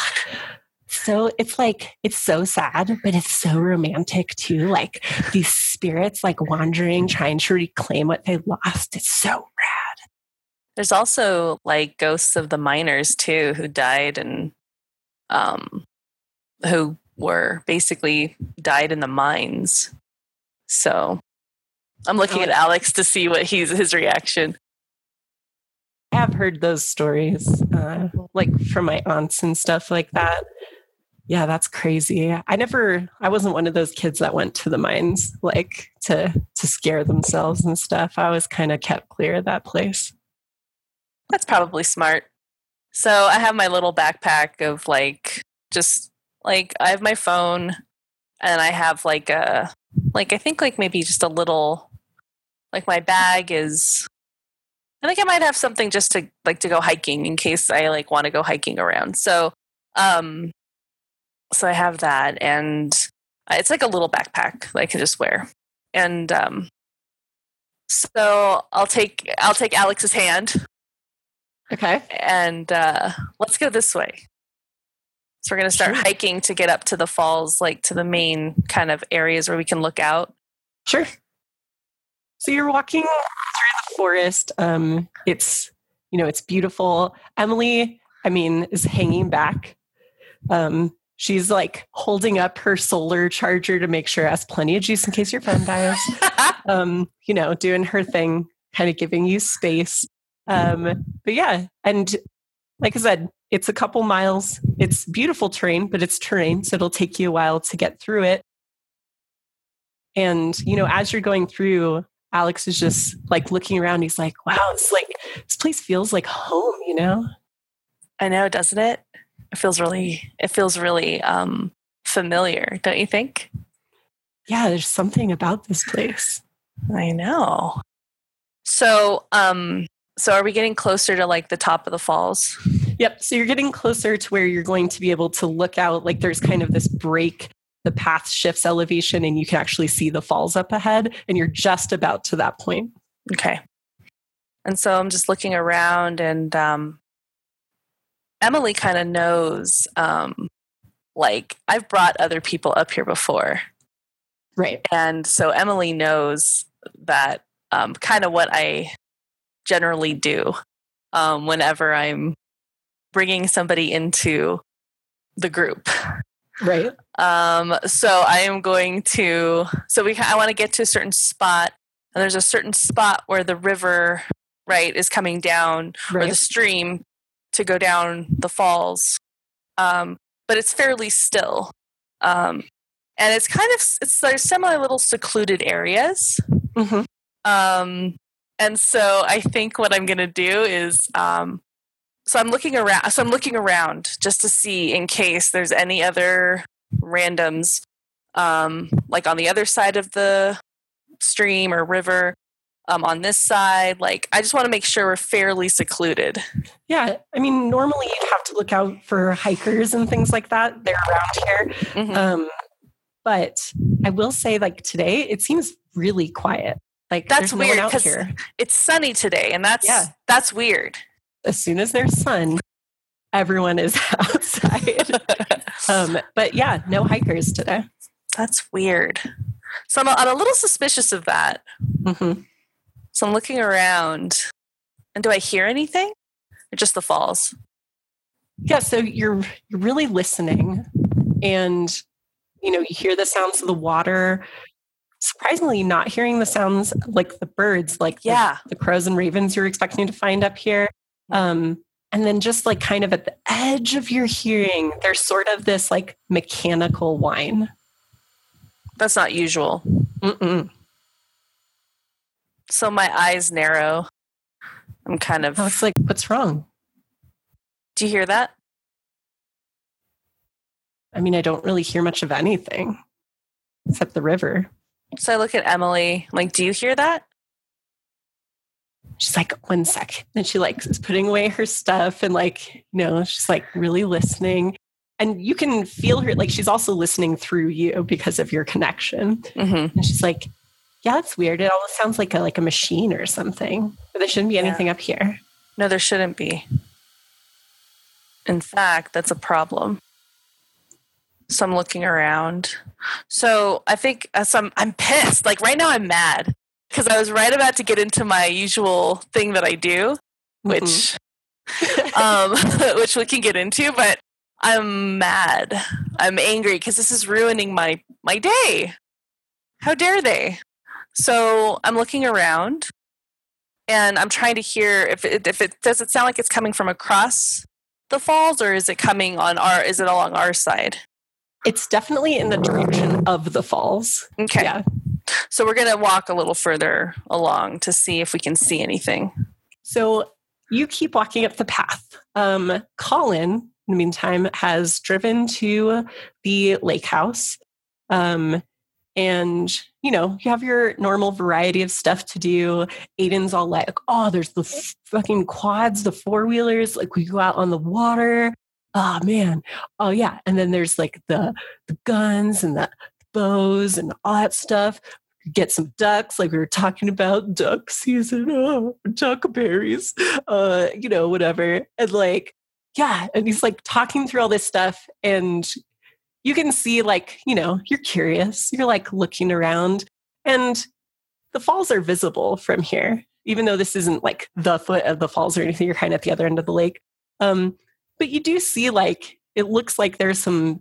So it's like it's so sad, but it's so romantic too. Like these spirits like wandering, trying to reclaim what they lost. It's so rad. There's also like ghosts of the miners too who died and um who were basically died in the mines. So I'm looking at Alex to see what he's his reaction. I have heard those stories, uh, like from my aunts and stuff like that. Yeah, that's crazy. I never, I wasn't one of those kids that went to the mines like to to scare themselves and stuff. I was kind of kept clear of that place. That's probably smart. So I have my little backpack of like just like I have my phone and I have like a like I think like maybe just a little like my bag is I think I might have something just to like to go hiking in case I like want to go hiking around. So um so I have that and it's like a little backpack that I can just wear. And um So I'll take I'll take Alex's hand Okay. and uh, let's go this way. So we're gonna start Sure. hiking to get up to the falls, like to the main kind of areas where we can look out. Sure. So you're walking through the forest. Um, it's you know it's beautiful. Emily, I mean, is hanging back. Um, she's like holding up her solar charger to make sure it has plenty of juice in case your phone dies. um, you know, doing her thing, kind of giving you space. Um, but yeah, and like I said, it's a couple miles. It's beautiful terrain, but it's terrain, so it'll take you a while to get through it. And you know, as you're going through, Alex is just like looking around. He's like, "Wow, it's like this place feels like home." You know? I know, doesn't it? It feels really it feels really um familiar, don't you think? Yeah, there's something about this place. I know. So, um so are we getting closer to like the top of the falls? Yep. So you're getting closer to where you're going to be able to look out. Like there's kind of this break. The path shifts elevation, and you can actually see the falls up ahead. And you're just about to that point. Okay. And so I'm just looking around and um Emily kind of knows um like I've brought other people up here before. Right. And so Emily knows that um, kind of what I generally do um, whenever I'm bringing somebody into the group. Right. Um, so I am going to. So we. I want to get to a certain spot, and there's a certain spot where the river, right, is coming down, or the stream to go down the falls. Um, but it's fairly still, um, and it's kind of it's there's semi little secluded areas. Mhm. Um, and so I think what I'm going to do is, um, so I'm looking around. So I'm looking around just to see in case there's any other randoms, um, like on the other side of the stream or river, um, on this side. Like I just want to make sure we're fairly secluded. Yeah. I mean, normally you'd have to look out for hikers and things like that. They're around here. Mhm. Um, but I will say, like today, it seems really quiet. Like That's no weird, one out 'cause- here. It's sunny today, and that's Yeah. that's weird. As soon as there's sun, everyone is outside. um, but yeah, no hikers today. that's weird. So I'm, I'm a little suspicious of that. Mhm. So I'm looking around, and do I hear anything? Or just the falls? Yeah, so you're you're really listening, and you know you hear the sounds of the water. Surprisingly, not hearing the sounds like the birds, like the- Yeah. the, crows and ravens you're expecting to find up here. Um, and then just like kind of at the edge of your hearing, there's sort of this like mechanical whine. That's not usual. Mm-mm. So my eyes narrow. I'm kind of. I was like, what's wrong? Do you hear that? I mean, I don't really hear much of anything except the river. So I look at Emily. I'm like, do you hear that? She's like, one sec. And she like is putting away her stuff and like, you know, she's like really listening. And you can feel her, like she's also listening through you because of your connection. Mm-hmm. And she's like, yeah, that's weird. It almost sounds like a like a machine or something. But there shouldn't be Yeah. anything up here. No, there shouldn't be. In fact, that's a problem. So I'm looking around. So I think uh, so I'm, pissed. Like right now, I'm mad because I was right about to get into my usual thing that I do, which um, which we can get into. But I'm mad. I'm angry because this is ruining my my day. How dare they? So I'm looking around, and I'm trying to hear if it, if it does it sound like it's coming from across the falls, or is it coming on our? Is it along our side? It's definitely in the direction of the falls. Okay. Yeah. So we're gonna walk a little further along to see if we can see anything. So you keep walking up the path. Um, Colin, in the meantime, has driven to the lake house. Um, and, you know, you have your normal variety of stuff to do. Aiden's all like, oh, there's the fucking quads, the four wheelers. Like, we go out on the water. Oh, man. Oh, yeah. And then there's like the, the guns and the bows and all that stuff. get some ducks, like we were talking about duck season, oh, duckberries, uh, you know, whatever. And like, yeah, and he's like talking through all this stuff, and you can see, like, you know, you're curious, you're like looking around, and the falls are visible from here, even though this isn't like the foot of the falls or anything, you're kind of at the other end of the lake. Um, but you do see, like, it looks like there's some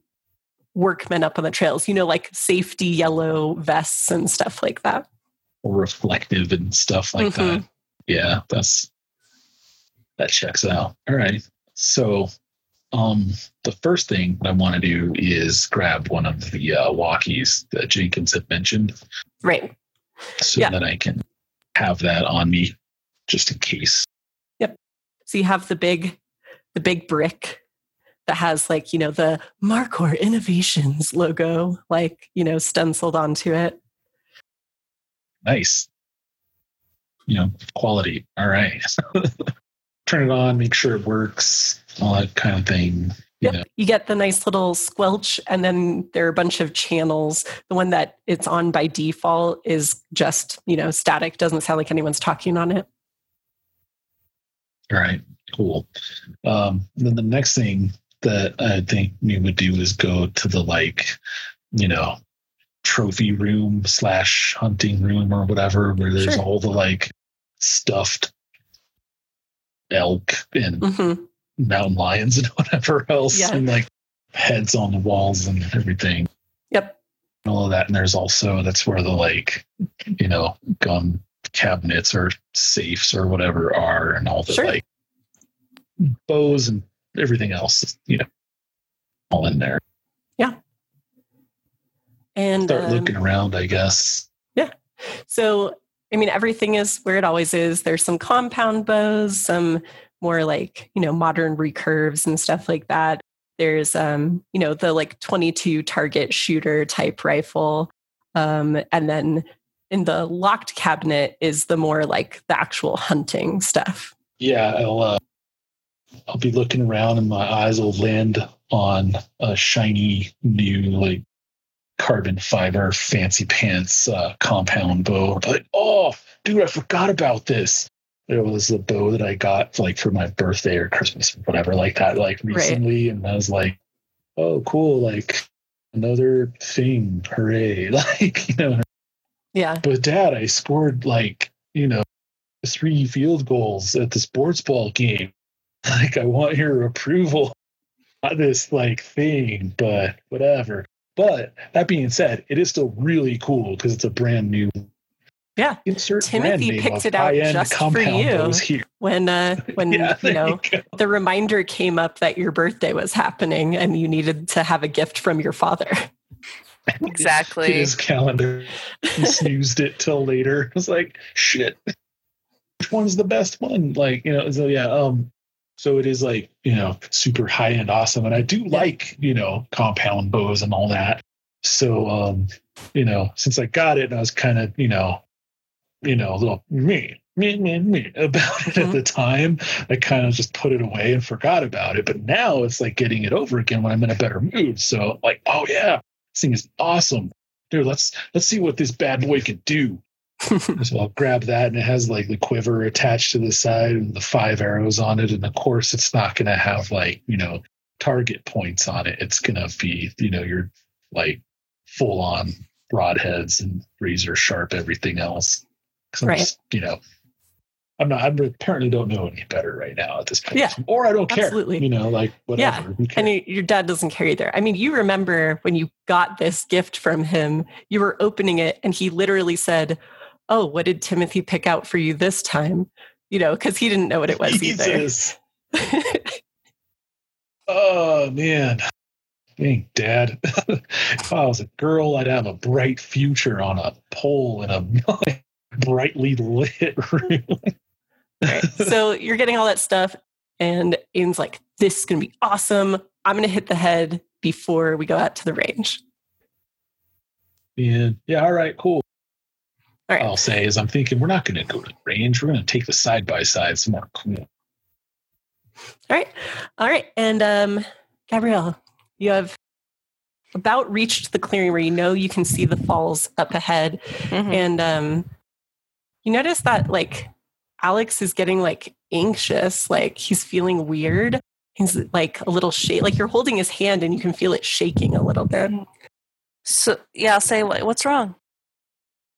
workmen up on the trails, you know, like safety yellow vests and stuff like that. reflective and stuff like Mhm. that. Yeah, that's that checks out. All right. So um the first thing I want to do is grab one of the uh, walkies that Jenkins had mentioned Right. so Yeah. that I can have that on me just in case. Yep. So you have the big, the big brick that has like, you know, the Marcor Innovations logo, like, you know, stenciled onto it. Nice. You know, quality. All right. Turn it on, make sure it works, all that kind of thing. You Yep. You get the nice little squelch, and then there are a bunch of channels. The one that it's on by default is just, you know, static, doesn't sound like anyone's talking on it. All right, cool. Um, then the next thing that I think we would do is go to the like, you know, trophy room slash hunting room or whatever, where there's Sure. all the like stuffed elk and hmm mountain lions and whatever else, Yeah. and like heads on the walls and everything, Yep. all of that. And there's also that's where the like, you know, gun cabinets or safes or whatever are, and all the Sure. like bows and everything else, you know, all in there. Yeah. And Start um, looking around, I guess. Yeah. So, I mean, everything is where it always is. There's some compound bows, some more like, you know, modern recurves and stuff like that. There's, um, you know, the like 22 target shooter type rifle. Um, and then in the locked cabinet is the more like the actual hunting stuff. Yeah, I'll uh, I'll be looking around and my eyes will land on a shiny new like carbon fiber fancy pants uh, compound bow. Like, oh, dude, I forgot about this. It was the bow that I got like for my birthday or Christmas or whatever like that, like Right. recently, and I was like, oh, cool, like another thing, hooray! Like you know, Yeah. but dad, I scored like, you know, three field goals at the sports ball game. Like, I want your approval on this like thing, but whatever. But that being said, it is still really cool because it's a brand new Yeah. insert Timothy picked it out just for you. When, uh, when, Yeah, you know, go. the reminder came up that your birthday was happening and you needed to have a gift from your father. Exactly. his calendar. He snoozed it till later. I was like, shit. Which one's the best one? Like, you know, so yeah, um, so it is like, you know, super high end awesome. And I do like, you know, compound bows and all that. So um, you know, since I got it, and I was kind of, you know, you know, a little me, me, me, me about it Mhm. at the time. I kind of just put it away and forgot about it. But now it's like getting it over again when I'm in a better mood. So like, oh yeah, thing is awesome. Dude, let's let's see what this bad boy can do. so I'll grab that and it has like the quiver attached to the side and the five arrows on it. And of course it's not gonna have like, you know, target points on it. It's gonna be, you know, your like full on broadheads and razor sharp everything else. Right. just, you know, I'm not. I apparently don't know any better right now at this point. Yeah, or I don't care. absolutely. You know, like whatever. Yeah, And you- your dad doesn't care either. I mean, you remember when you got this gift from him, you were opening it and he literally said, Oh, what did Timothy pick out for you this time? You know, because he didn't know what it was Jesus. either. Oh man. Dang, Dad. if I was a girl, I'd have a bright future on a pole in a brightly lit room. Right. So you're getting all that stuff, and Aiden's like, This is going to be awesome. I'm going to hit the head before we go out to the range. And yeah, all right, cool. All right. I'll say is I'm thinking we're not going to go to the range. We're going to take the side by side somewhere cool. All right. All right. And um, Gabrielle, you have about reached the clearing where you know you can see the falls up ahead. Mhm. And um, you notice that like Alex is getting like anxious, like he's feeling weird. He's like a little shake, like you're holding his hand and you can feel it shaking a little bit. Mm. So yeah, I'll say what's wrong.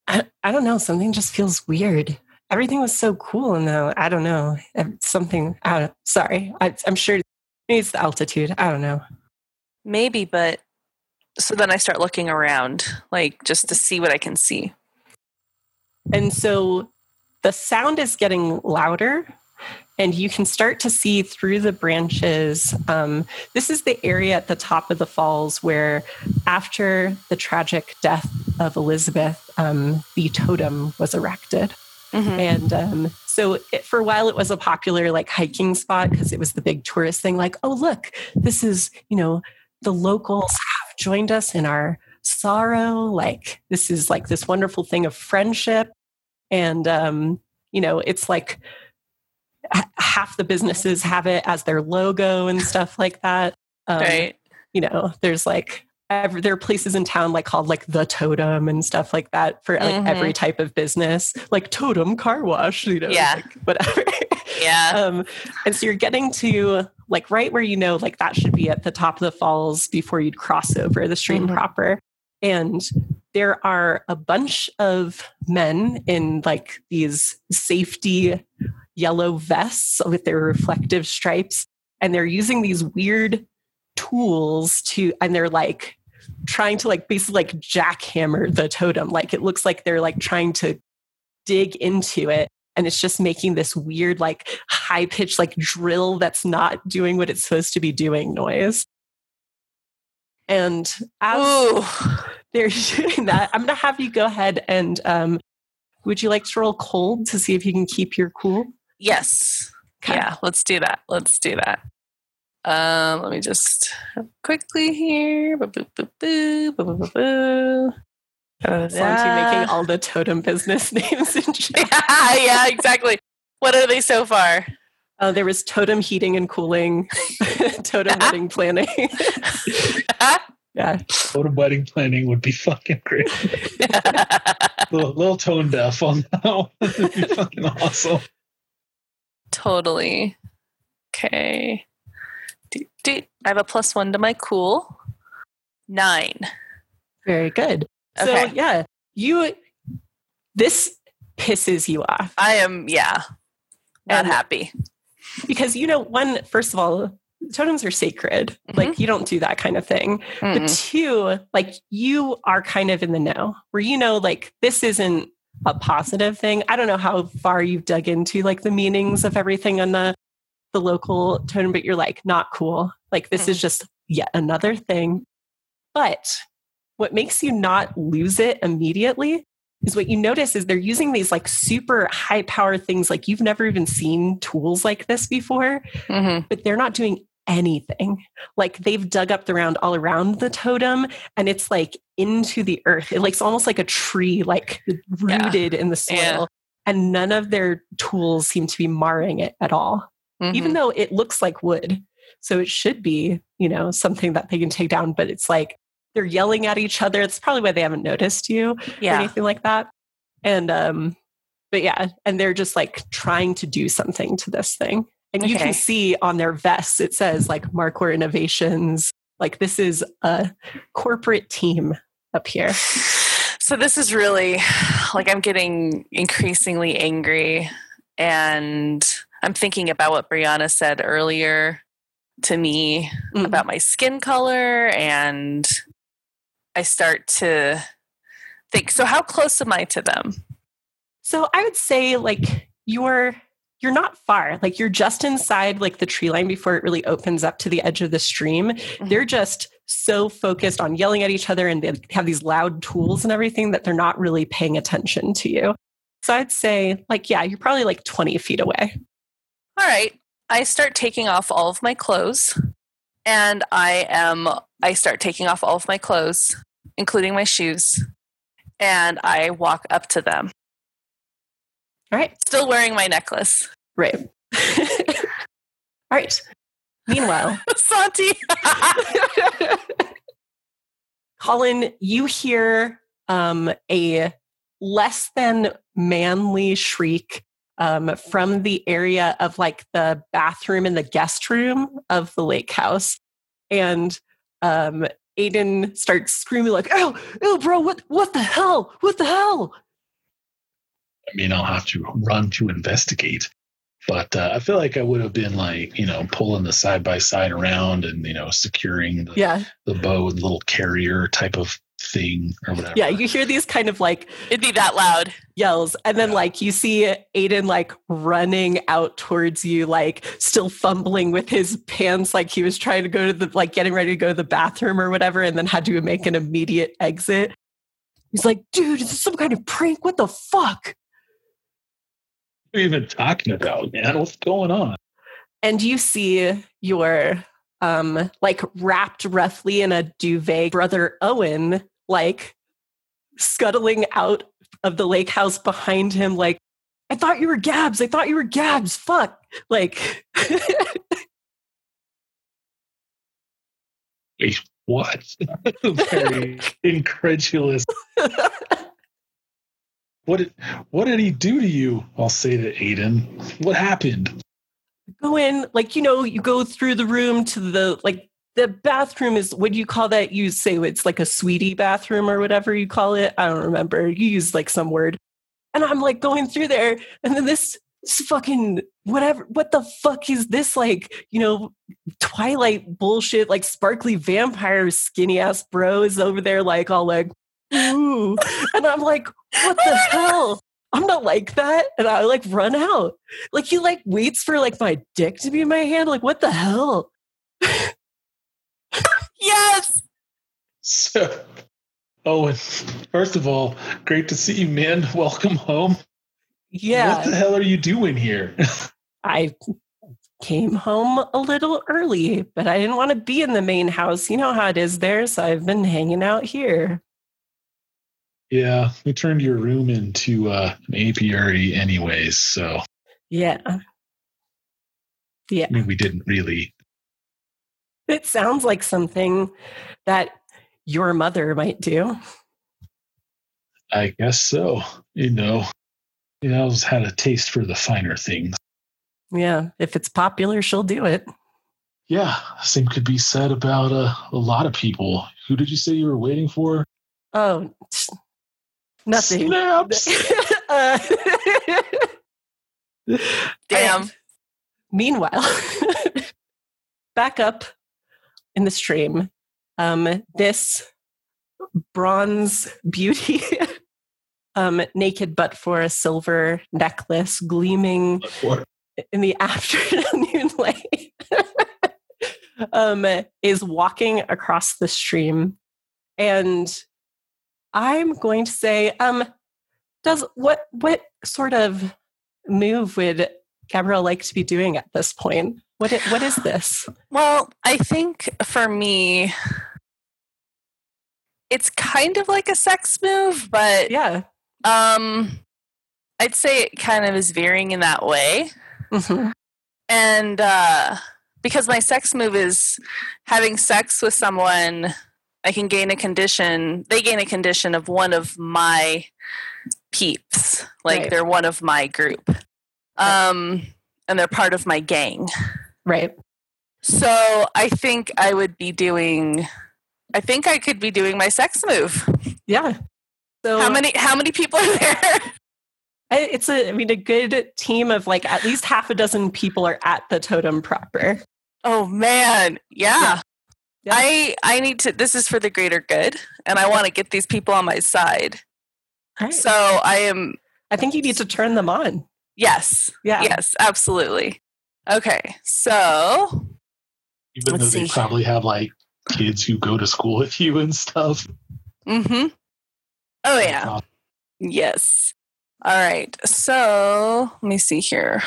I, I don't know. Something just feels weird. Everything was so cool, and now I don't know. Something. I don't, sorry. I, I'm sure it's the altitude. I don't know. Maybe, but so then I start looking around, like just to see what I can see. And so the sound is getting louder, and you can start to see through the branches. Um, this is the area at the top of the falls where, after the tragic death of Elizabeth, um, the totem was erected. Mhm. And um, so it, for a while, it was a popular like hiking spot because it was the big tourist thing. Like, oh, look, this is, you know, the locals have joined us in our sorrow. Like, this is like this wonderful thing of friendship. And, um, you know, it's like half the businesses have it as their logo and stuff like that. Um, right. you know, there's like every, there are places in town like called like the Totem and stuff like that for like Mhm. every type of business, like Totem Car Wash, you know, Yeah. like, whatever. Yeah. um, and so you're getting to like right where you know like that should be at the top of the falls before you'd cross over the stream Mhm. proper, and there are a bunch of men in like these safety yellow vests with their reflective stripes and they're using these weird tools to and they're like trying to like basically like jackhammer the totem. Like it looks like they're like trying to dig into it and it's just making this weird like high pitched like drill that's not doing what it's supposed to be doing noise and as they're doing that i'm going to have you go ahead and um would you like to roll cold to see if you can keep your cool Yes. Okay. Yeah, let's do that. Let's do that. Um, let me just quickly here. Boo, boo, boo, boo, boo, boo, boo, boo. So aren't making all the totem business names in chat? yeah, yeah, exactly. What are they so far? Oh, there was totem heating and cooling, totem wedding planning. yeah. Totem wedding planning would be fucking great. little, little tone deaf on that. That'd be fucking awesome. totally. Okay. Do, do. I have a plus one to my cool. Nine. Very good. Okay. So yeah, you this pisses you off I am, yeah, not And- happy. Because you know one first of all totems are sacred. Mm-hmm. Like you don't do that kind of thing. But Mm-mm. two like you are kind of in the know where you know like this isn't a positive thing. I don't know how far you've dug into like the meanings of everything on the the local totem but you're like not cool. Like this is mm-hmm. just yet another thing. But what makes you not lose it immediately is what you notice is they're using these like super high power things like you've never even seen tools like this before Mhm. but they're not doing anything. Like they've dug up the ground all around the totem and it's like into the earth. It looks almost like a tree, like rooted in the soil. Yeah. And none of their tools seem to be marring it at all, even Mhm. though it looks like wood. So it should be, you know, something that they can take down, but it's like they're yelling at each other. It's probably why they haven't noticed you or anything like that. And um, but yeah, and they're just like trying to do something to this thing. And you can see on their vests it says like Markor Innovations. Like this is a corporate team up here. So this is really like I'm getting increasingly angry and I'm thinking about what Brianna said earlier to me Mhm. about my skin color and I start to think so how close am I to them? So I would say like you're you're not far. Like you're just inside like the tree line before it really opens up to the edge of the stream. Mm-hmm. They're just so focused on yelling at each other and they have these loud tools and everything that they're not really paying attention to you. So I'd say like yeah, you're probably like 20 feet away. All right. I start taking off all of my clothes and I am I start taking off all of my clothes, including my shoes, and I walk up to them, All right. still wearing my necklace. Right. All right. Meanwhile, Santi. Colin, you hear um, a less than manly shriek um, from the area of like the bathroom and the guest room of the lake house. And um, Aiden starts screaming like, "Oh, oh, bro! What, what the hell? What the hell?" I mean, I'll have to run to investigate. But uh, I feel like I would have been like, you know, pulling the side by side around and you know, securing the, Yeah, the bow with a little carrier type of thing or whatever. yeah. You hear these kind of like It'd be that loud. yells, and then Yeah. like you see Aiden like running out towards you, like still fumbling with his pants, like he was trying to go to the like getting ready to go to the bathroom or whatever, and then had to make an immediate exit. He's like, "Dude, is this some kind of prank? What the fuck?" What are you even talking about, man? What's going on? and you see your um like wrapped roughly in a duvet brother owen like scuttling out of the lake house behind him like i thought you were gabs i thought you were gabs fuck like Wait, what? Very incredulous. What did what did he do to you? I'll say to Aiden. What happened? go in like you know you go through the room to the like the bathroom is what do you call that you say it's like a sweetie bathroom or whatever you call it i don't remember you use like some word and i'm like going through there and then this, this fucking whatever what the fuck is this like you know twilight bullshit like sparkly vampire skinny ass bro is over there like all like ooh and i'm like what the hell i'm not like that and i like run out like he like waits for like my dick to be in my hand like what the hell Yes. So Owen, first of all, great to see you, man. Welcome home. yeah What the hell are you doing here? I came home a little early, but I didn't want to be in the main house. You know how it is there, so I've been hanging out here. Yeah, we turned your room into uh, an apiary anyways, so Yeah. Yeah. I mean we didn't really It sounds like something that your mother might do. I guess so. You know. You I've had a taste for the finer things. Yeah. If it's popular, she'll do it. Yeah, same could be said about uh, a lot of people. Who did you say you were waiting for? Oh, nothing. Snaps. Uh, Damn. And meanwhile, back up in the stream, um, this bronze beauty, um, naked but for a silver necklace, gleaming in the afternoon light, um, is walking across the stream, and I'm going to say, um, does what what sort of move would Gabrielle like to be doing at this point? What i- what is this? Well, I think for me, it's kind of like a sex move, but Yeah. um, I'd say it kind of is veering in that way. Mhm. And uh, because my sex move is having sex with someone, I can gain a condition. They gain a condition of one of my peeps, like Right. they're one of my group, um, and they're part of my gang. Right. So I think I would be doing. I think I could be doing my sex move. Yeah. So How many? How many people are there? I- It's a, I mean, a good team of like at least half a dozen people are at the totem proper. Oh man, yeah. Yeah. I I need to. This is for the greater good, and I want to get these people on my side. Right. So I am. I think you need to turn them on. Yes, Yeah. yes, absolutely. Okay, so Even Let's though they see. probably have like kids who go to school with you and stuff. mm-hmm. Oh yeah, yes. All right. So let me see here.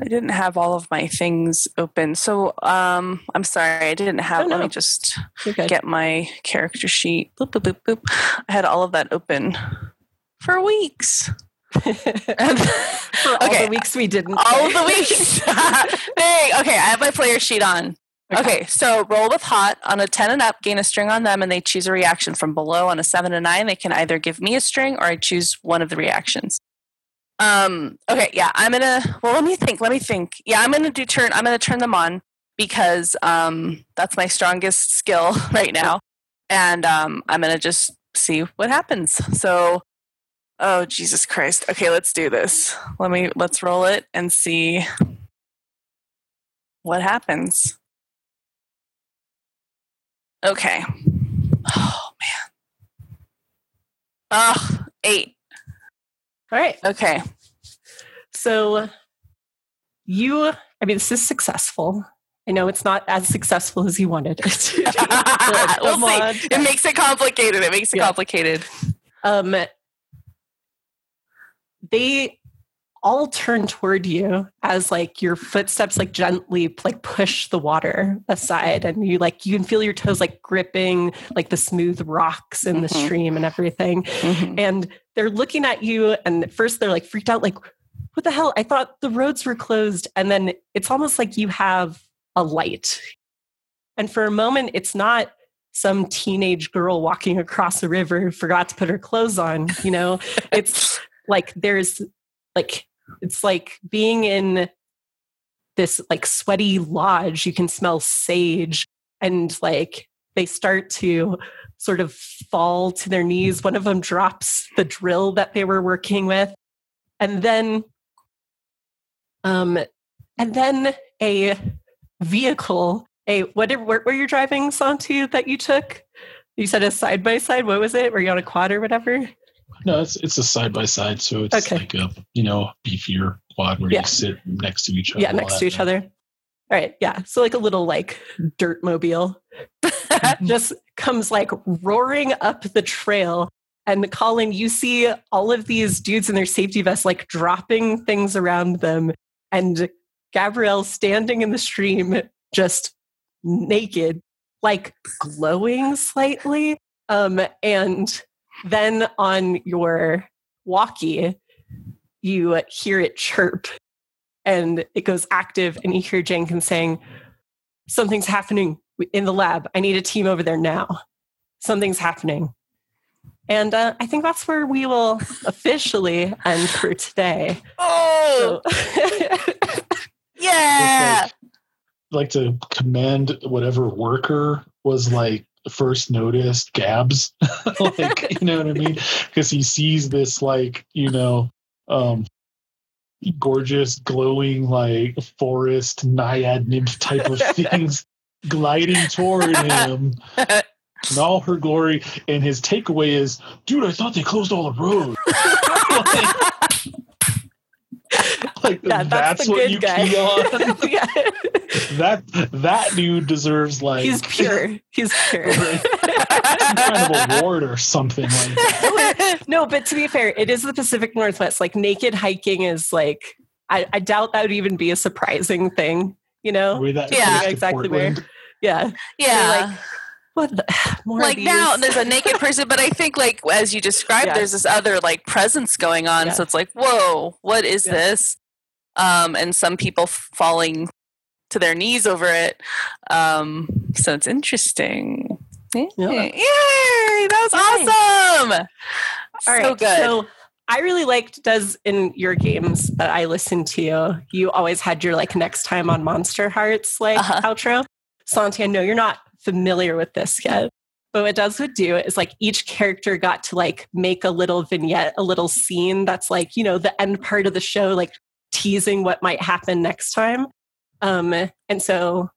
I didn't have all of my things open. So um I'm sorry, I didn't have Oh, let me just You're get my character sheet. Boop boop boop boop. I had all of that open for weeks. For all okay, the weeks we didn't. all of the weeks. Dang. Okay, I have my player sheet on. Okay. so roll with hot on a 10 and up, gain a string on them, and they choose a reaction from below on a 7 and 9. They can either give me a string or I choose one of the reactions. Um, okay, yeah, I'm gonna well let me think, let me think. Yeah, I'm gonna do turn I'm gonna turn them on because um that's my strongest skill right now. And um I'm gonna just see what happens. So oh Jesus Christ. Okay, let's do this. Let me let's roll it and see what happens. Okay. Oh man. Oh, eight. All right. Okay. So you, I mean, this is successful. I know it's not as successful as you wanted it to be. we'll see. It makes it complicated. It makes it Yeah. complicated. Um, they all turn toward you as like your footsteps like gently like push the water aside and you like you can feel your toes like gripping like the smooth rocks in the Mhm. stream and everything Mhm. and they're looking at you and at first they're like freaked out like what the hell? I thought the roads were closed and then it's almost like you have a light. And for a moment it's not some teenage girl walking across a river who forgot to put her clothes on you know? It's like there's like it's like being in this like sweaty lodge. You can smell sage and like they start to sort of fall to their knees one of them drops the drill that they were working with and then um and then a vehicle a what where were you driving santu that you took you said a side by side what was it were you on a quad or whatever No, it's it's a side by side, so it's Okay. like a you know beefier quad where Yeah. you sit next to each other. yeah next to each other all right yeah so like a little like dirt mobile just comes like roaring up the trail and colin you see all of these dudes in their safety vests like dropping things around them and gabrielle standing in the stream just naked like glowing slightly um and then on your walkie you hear it chirp and it goes active and you hear jenkins saying something's happening in the lab. I need a team over there now. Something's happening. And uh, i think that's where we will officially end for today. Oh, So- yeah. It's like, like to commend whatever worker was like first noticed Gabs, like you know what I mean? Because he sees this like you know um gorgeous glowing like forest naiad nymph type of things gliding toward him. In all her glory. And his takeaway is dude i thought they closed all the roads. Like yeah, that's, that's, the what good you guy. key on yeah. that that dude deserves like He's pure. He's pure. kind of award or something like that. no, but to be fair, it is the Pacific Northwest. Like naked hiking is like I, I doubt that would even be a surprising thing. You know? That Yeah. close to Exactly where- Yeah. yeah. like, What the, more like now there's a naked person but i think like as you described Yeah. there's this other like presence going on Yeah. so it's like whoa what is Yeah. this um and some people falling to their knees over it um so it's interesting Yay. Yeah. Yay, that was Yay. awesome All so right. good So I really liked does in your games that I listened to, you always had your like next time on Monsterhearts like Uh-huh. outro. Santi, I know you're not familiar with this yet. But what does would do is like each character got to like make a little vignette, a little scene that's like, you know, the end part of the show, like teasing what might happen next time. Um, and so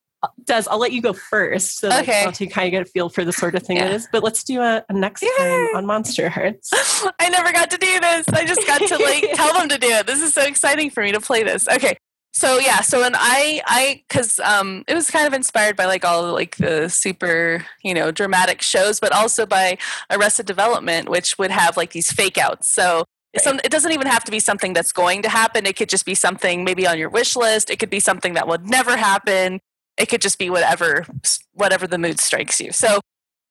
does I'll let you go first so that Okay. Santi kind of get a feel for the sort of thing Yeah. it is. But let's do a, a next time Yay. on Monsterhearts. I never got to do this. I just got to like tell them to do it. This is so exciting for me to play this. Okay. So yeah, so when I I cuz um it was kind of inspired by like all like the super, you know, dramatic shows but also by Arrested Development which would have like these fake outs. So it's some, it doesn't even have to be something that's going to happen. It could just be something maybe on your wish list. It could be something that would never happen. It could just be whatever whatever the mood strikes you. So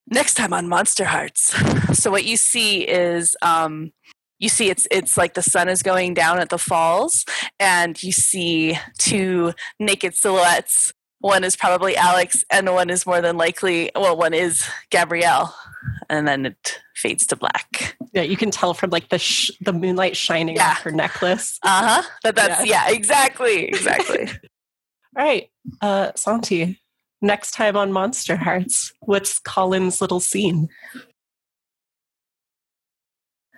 next time on Monsterhearts. So what you see is um, you see it's it's like the sun is going down at the falls, and you see two naked silhouettes one is probably Alex, and one is more than likely, well, one is Gabrielle, and then it fades to black. Yeah, you can tell from like the sh- the moonlight shining Yeah. off her necklace. Uh huh. That that's yeah. exactly, exactly. All right, uh, Santi. Next time on Monsterhearts, what's Colin's little scene?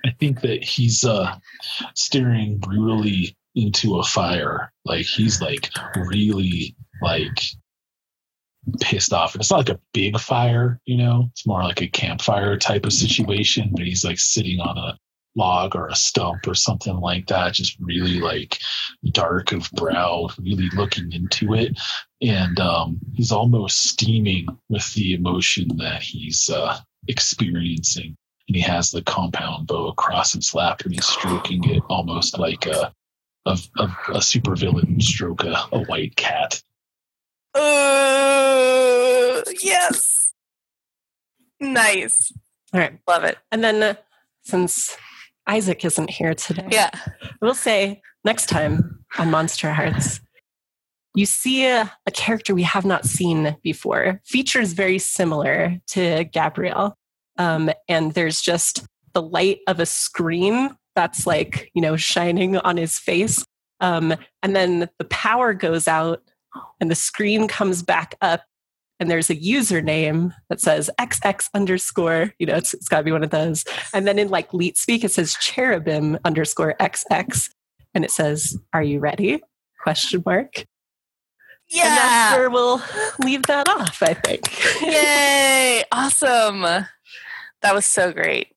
I think that he's uh staring brutally into a fire. Like he's like really like pissed off. And it's not like a big fire, you know, it's more like a campfire type of situation, but he's like sitting on a log or a stump or something like that, just really like dark of brow, really looking into it. And um he's almost steaming with the emotion that he's uh experiencing and he has the compound bow across his lap and he's stroking it almost like a a, a, a supervillain stroke a, a white cat. Uh, yes. Nice. All right, Love it. and then uh, since Isaac isn't here today, Yeah. we'll say next time on Monsterhearts, you see a, a character we have not seen before. Features very similar to Gabrielle. Um, and there's just the light of a screen that's like, you know, shining on his face. Um, and then the power goes out and the screen comes back up and there's a username that says XX underscore, you know, it's, it's gotta be one of those. And then in like Leet speak, it says cherubim underscore XX and it says, Are you ready? Question mark. yeah And that's where we'll leave that off, I think. Yay. Awesome. That was so great.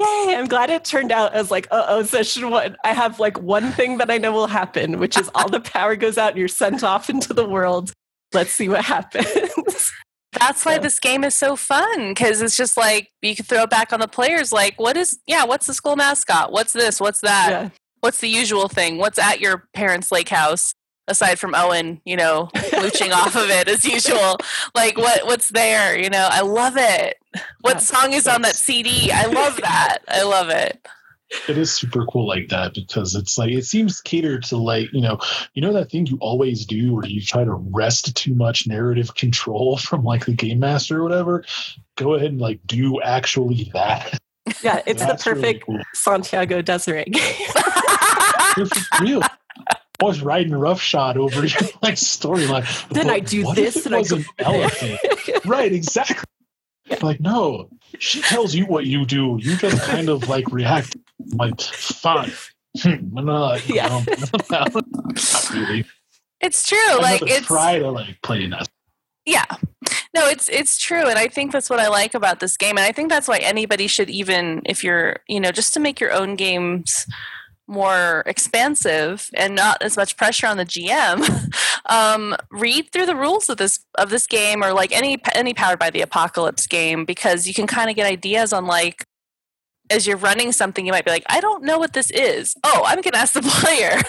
Yay, I'm glad it turned out as like, uh oh, session one. I have like one thing that I know will happen, which is all the power goes out and you're sent off into the world. Let's see what happens. That's why this game is so fun because it's just like you can throw it back on the players. Like, what is, yeah, what's the school mascot? What's this? What's that? yeah. What's the usual thing? What's at your parents' lake house aside from Owen, you know, mooching off of it as usual? Like, what what's there? You know, I love it. What Yeah, song is on that CD? I love that. I love it. It is super cool like that because it's like it seems catered to like, you know, you know that thing you always do where you try to wrest too much narrative control from like the game master or whatever. Go ahead and like do actually that. Yeah, it's the That's really perfect cool. Santiago Desiree game. It's real. Always riding roughshod over your like storyline. Then But I do this and I was go an elephant. right, exactly. Like, no, she tells you what you do. You just kind of like react. Like, fine. Hmm, not, Yeah. not really. It's true. I'm like it's try to like play that. yeah no it's it's true and i think that's what i like about this game and i think that's why anybody should even if you're you know just to make your own games more expansive and not as much pressure on the gm um, read through the rules of this of this game or like any any powered by the apocalypse game because you can kind of get ideas on like as you're running something you might be like i don't know what this is. Oh i'm gonna ask the player.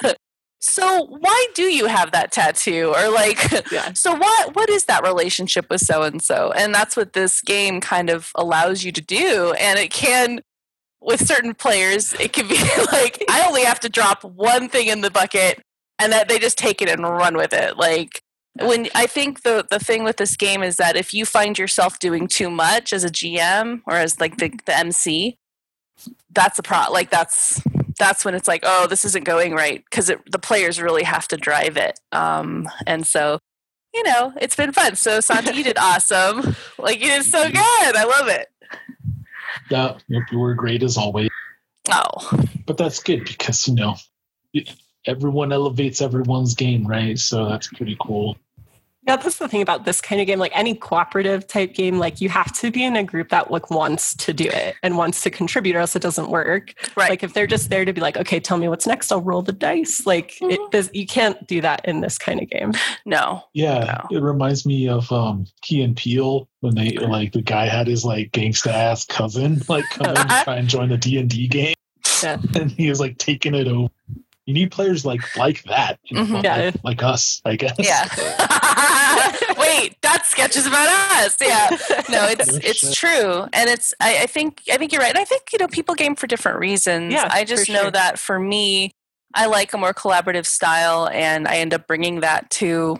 So why do you have that tattoo? Or like Yeah. so what what is that relationship with so and so and that's what this game kind of allows you to do and it can with certain players it can be like i only have to drop one thing in the bucket and that they just take it and run with it. Like when i think the the thing with this game is that if you find yourself doing too much as a gm or as like the, the mc that's a pro like that's that's when it's like oh this isn't going right because the players really have to drive it. Um and so you know it's been fun. So santi you did awesome. Like you did so good. I love it Yeah, you you were great as always. oh But that's good because you know everyone elevates everyone's game, right? So that's pretty cool. Yeah, that's the thing about this kind of game. Like any cooperative type game, like you have to be in a group that like wants to do it and wants to contribute, or else it doesn't work. right Like if they're just there to be like, okay, tell me what's next, I'll roll the dice. Like it Mhm. does, you can't do that in this kind of game. no Yeah, it reminds me of um Key and Peele when they like the guy had his like gangsta ass cousin like come in and try and join the D and D game, Yeah. and he was like taking it over. You need players like like that, you know, Mhm. like, Yeah. like us, I guess. yeah wait that sketch is about us yeah no it's Oh, it's true and it's I, I think i think you're right and i think you know people game for different reasons Yeah, i just know sure. that for me i like a more collaborative style and i end up bringing that to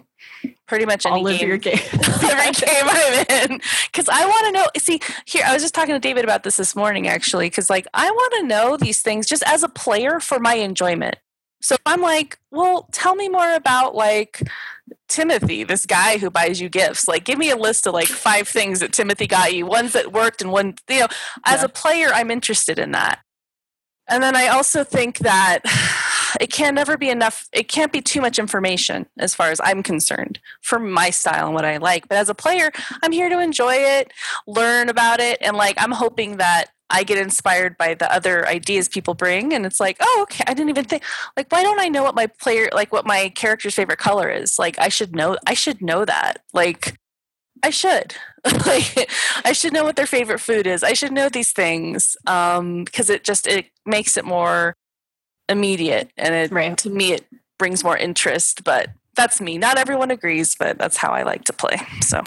Pretty much any all of game. your games. every game I'm in because I want to know. See, here I was just talking to David about this this morning actually because like I want to know these things just as a player for my enjoyment. So I'm like, well, tell me more about like Timothy, this guy who buys you gifts. Like, give me a list of like five things that Timothy got you, ones that worked and one, you know, as Yeah. a player, I'm interested in that. And then I also think that it can never be enough, it can't be too much information as far as I'm concerned for my style and what I like. But as a player, I'm here to enjoy it, learn about it, and like I'm hoping that I get inspired by the other ideas people bring. And it's like, oh, okay, I didn't even think like why don't I know what my player like what my character's favorite color is? Like I should know I should know that. Like I should. like I should know what their favorite food is. I should know these things. Um because it just it makes it more immediate and it Right. to me it brings more interest, but that's me. Not everyone agrees, but that's how I like to play. So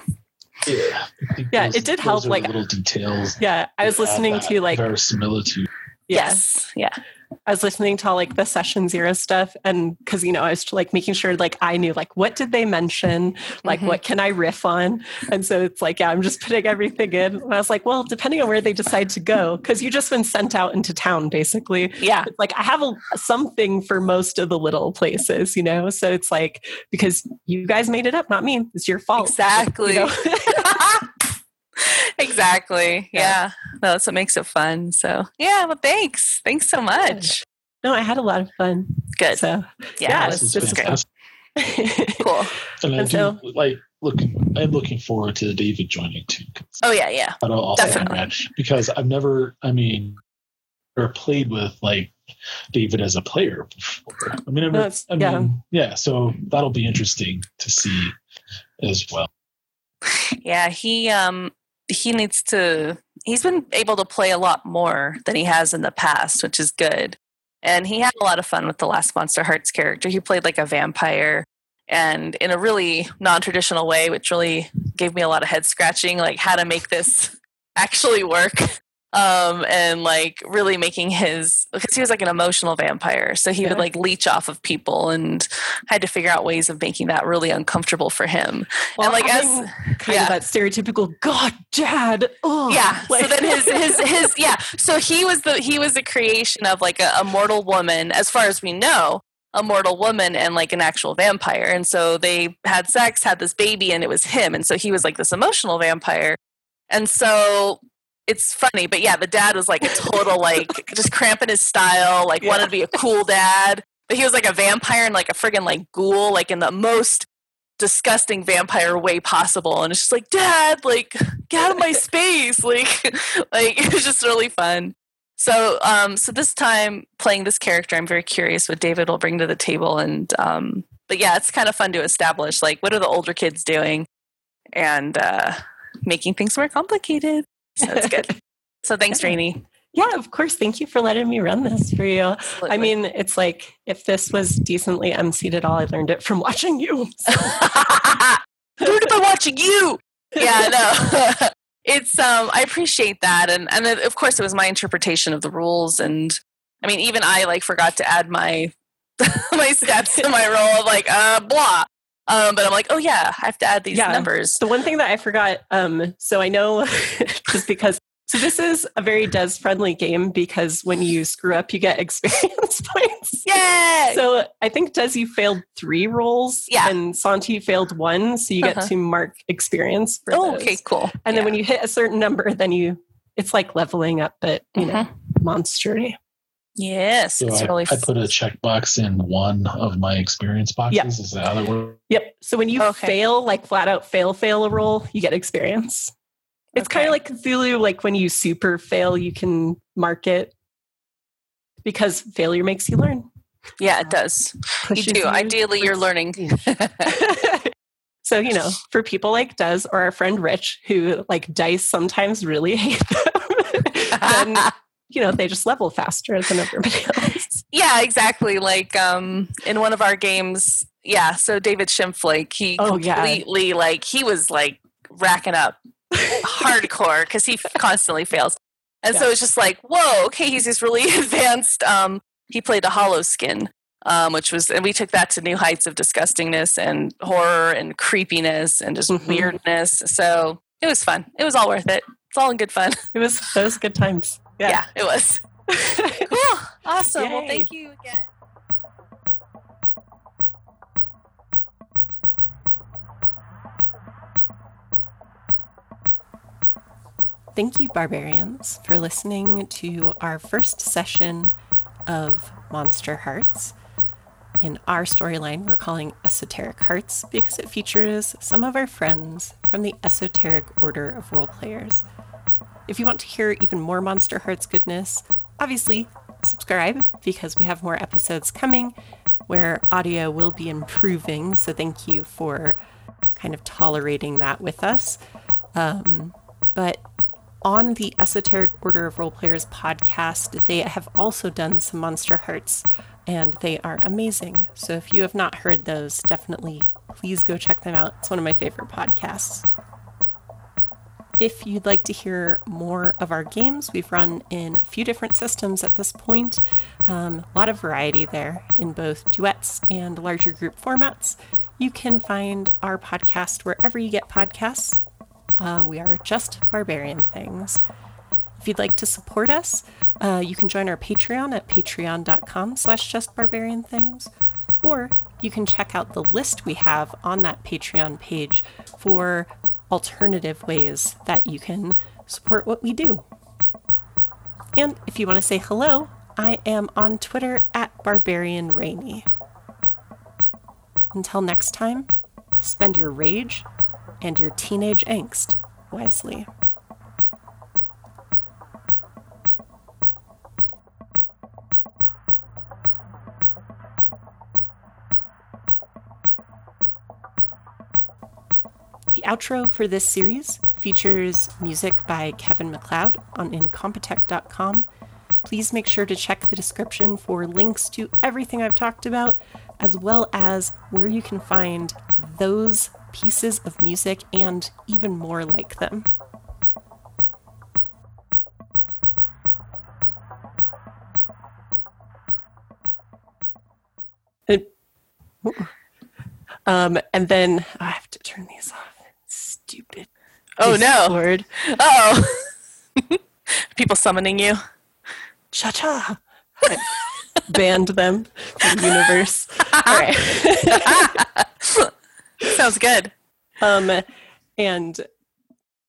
Yeah, Yeah, those- it did help, like- little details. Yeah, I was listening to like verisimilitude. yes. Yeah. I was listening to all like the session zero stuff, and because you know I was like making sure like I knew like what did they mention, like Mhm. what can I riff on, and so it's like yeah, I'm just putting everything in. And I was like, well, depending on where they decide to go, because you just been sent out into town basically. Yeah. It's like I have a, something for most of the little places, you know. So it's like because you guys made it up, not me. It's your fault. Exactly. You know? exactly. Yeah. Yeah. No, that's what makes it fun. So yeah, well thanks. Thanks so much. no, I had a lot of fun. Good. So yeah, yeah, this This is is great. fantastic. Cool. And I And do so- like looking. I'm looking forward to David joining too. 'cause Oh yeah, yeah. That'll also Definitely. rad, because I've never. I mean, or played with like David as a player before. I mean, I've No, never- it's- yeah. mean, yeah. So that'll be interesting to see as well. Yeah, he um he needs to he's been able to play a lot more than he has in the past, which is good. And he had a lot of fun with the last Monsterhearts character. He played like a vampire and in a really non-traditional way, which really gave me a lot of head scratching, like how to make this actually work. Um, and like really making his because he was like an emotional vampire, so he would like leech off of people, and had to figure out ways of making that really uncomfortable for him. Well, and like as kind yeah. of that stereotypical God, Dad. Oh, yeah so then his his his yeah so he was the he was the creation of like a, a mortal woman as far as we know a mortal woman and like an actual vampire and so they had sex had this baby and it was him and so he was like this emotional vampire and so it's funny but yeah the dad was like a total like just cramping his style like Yeah. wanted to be a cool dad. But he was like a vampire and like a friggin' like ghoul like in the most disgusting vampire way possible. And it's just like dad like get out of my space. Like like it was just really fun. So um so this time playing this character i'm very curious what david will bring to the table. And um but yeah it's kind of fun to establish like what are the older kids doing and uh making things more complicated that's good. So thanks rainy yeah, of course. Thank you for letting me run this for you. I mean, it's like if this was decently emceed at all, I learned it from watching you. learned it by watching you? Yeah no. It's um i appreciate that. And and it, of course it was my interpretation of the rules. And i mean even i like forgot to add my my steps to my role of like uh blah um but i'm like oh yeah i have to add these Yeah. numbers The one thing that I forgot, um, so I know just because so this is a very Des friendly game because when you screw up, you get experience points. Yeah. So I think Des, you failed three rolls, Yeah. and Santi failed one, so you get Uh-huh. to mark experience. For oh those. okay cool And then when you hit a certain number, then you it's like leveling up, but you know, Mm-hmm. Monstery. yes So it's I, really I put a checkbox in one of my experience boxes. Yeah. Is that how that works? Yep. So when you Okay. fail, like flat out fail, fail a roll, you get experience. It's kind of like Cthulhu, like when you super fail, you can mark it because failure makes you learn. yeah it does you do ideally you're learning so, you know, for people like Des or our friend Rich, who like dice sometimes really hate them, then, you know, they just level faster than everybody else. Yeah, exactly. Like um in one of our games, yeah, so David Schimpf, like he Oh, yeah. completely like he was like racking up hardcore because he constantly fails. And so it's just like, whoa, okay, he's this really advanced um he played a hollow skin. um, which was, and we took that to new heights of disgustingness and horror and creepiness and just Mhm. weirdness. So it was fun. It was all worth it. It's all in good fun. It was those good times. Yeah, it was. Cool. Awesome. Well, thank you again. Thank you, barbarians, for listening to our first session of Monsterhearts. In our storyline, we're calling Esoteric Hearts because it features some of our friends from the Esoteric Order of Role Players. If you want to hear even more Monsterhearts goodness, obviously subscribe because we have more episodes coming where audio will be improving. So thank you for kind of tolerating that with us. Um, but on the Esoteric Order of Role Players podcast, they have also done some Monsterhearts, and they are amazing. So if you have not heard those, definitely please go check them out. It's one of my favorite podcasts. If you'd like to hear more of our games, we've run in a few different systems at this point. Um, a lot of variety there in both duets and larger group formats. You can find our podcast wherever you get podcasts. Uh, we are just barbarian things. If you'd like to support us, uh, you can join our Patreon at patreon.com slash justbarbarianthings, or you can check out the list we have on that Patreon page for alternative ways that you can support what we do. And if you want to say hello, I am on Twitter at Barbarian barbarianrainy. Until next time, spend your rage and your teenage angst wisely. Outro for this series features music by Kevin MacLeod on incompetech.com. Please make sure to check the description for links to everything I've talked about, as well as where you can find those pieces of music and even more like them. Um, and then I have to turn these off. Stupid. Oh, no. Discord. Oh. People summoning you. Cha cha. Banned them from the universe. All right. Sounds good. Um, and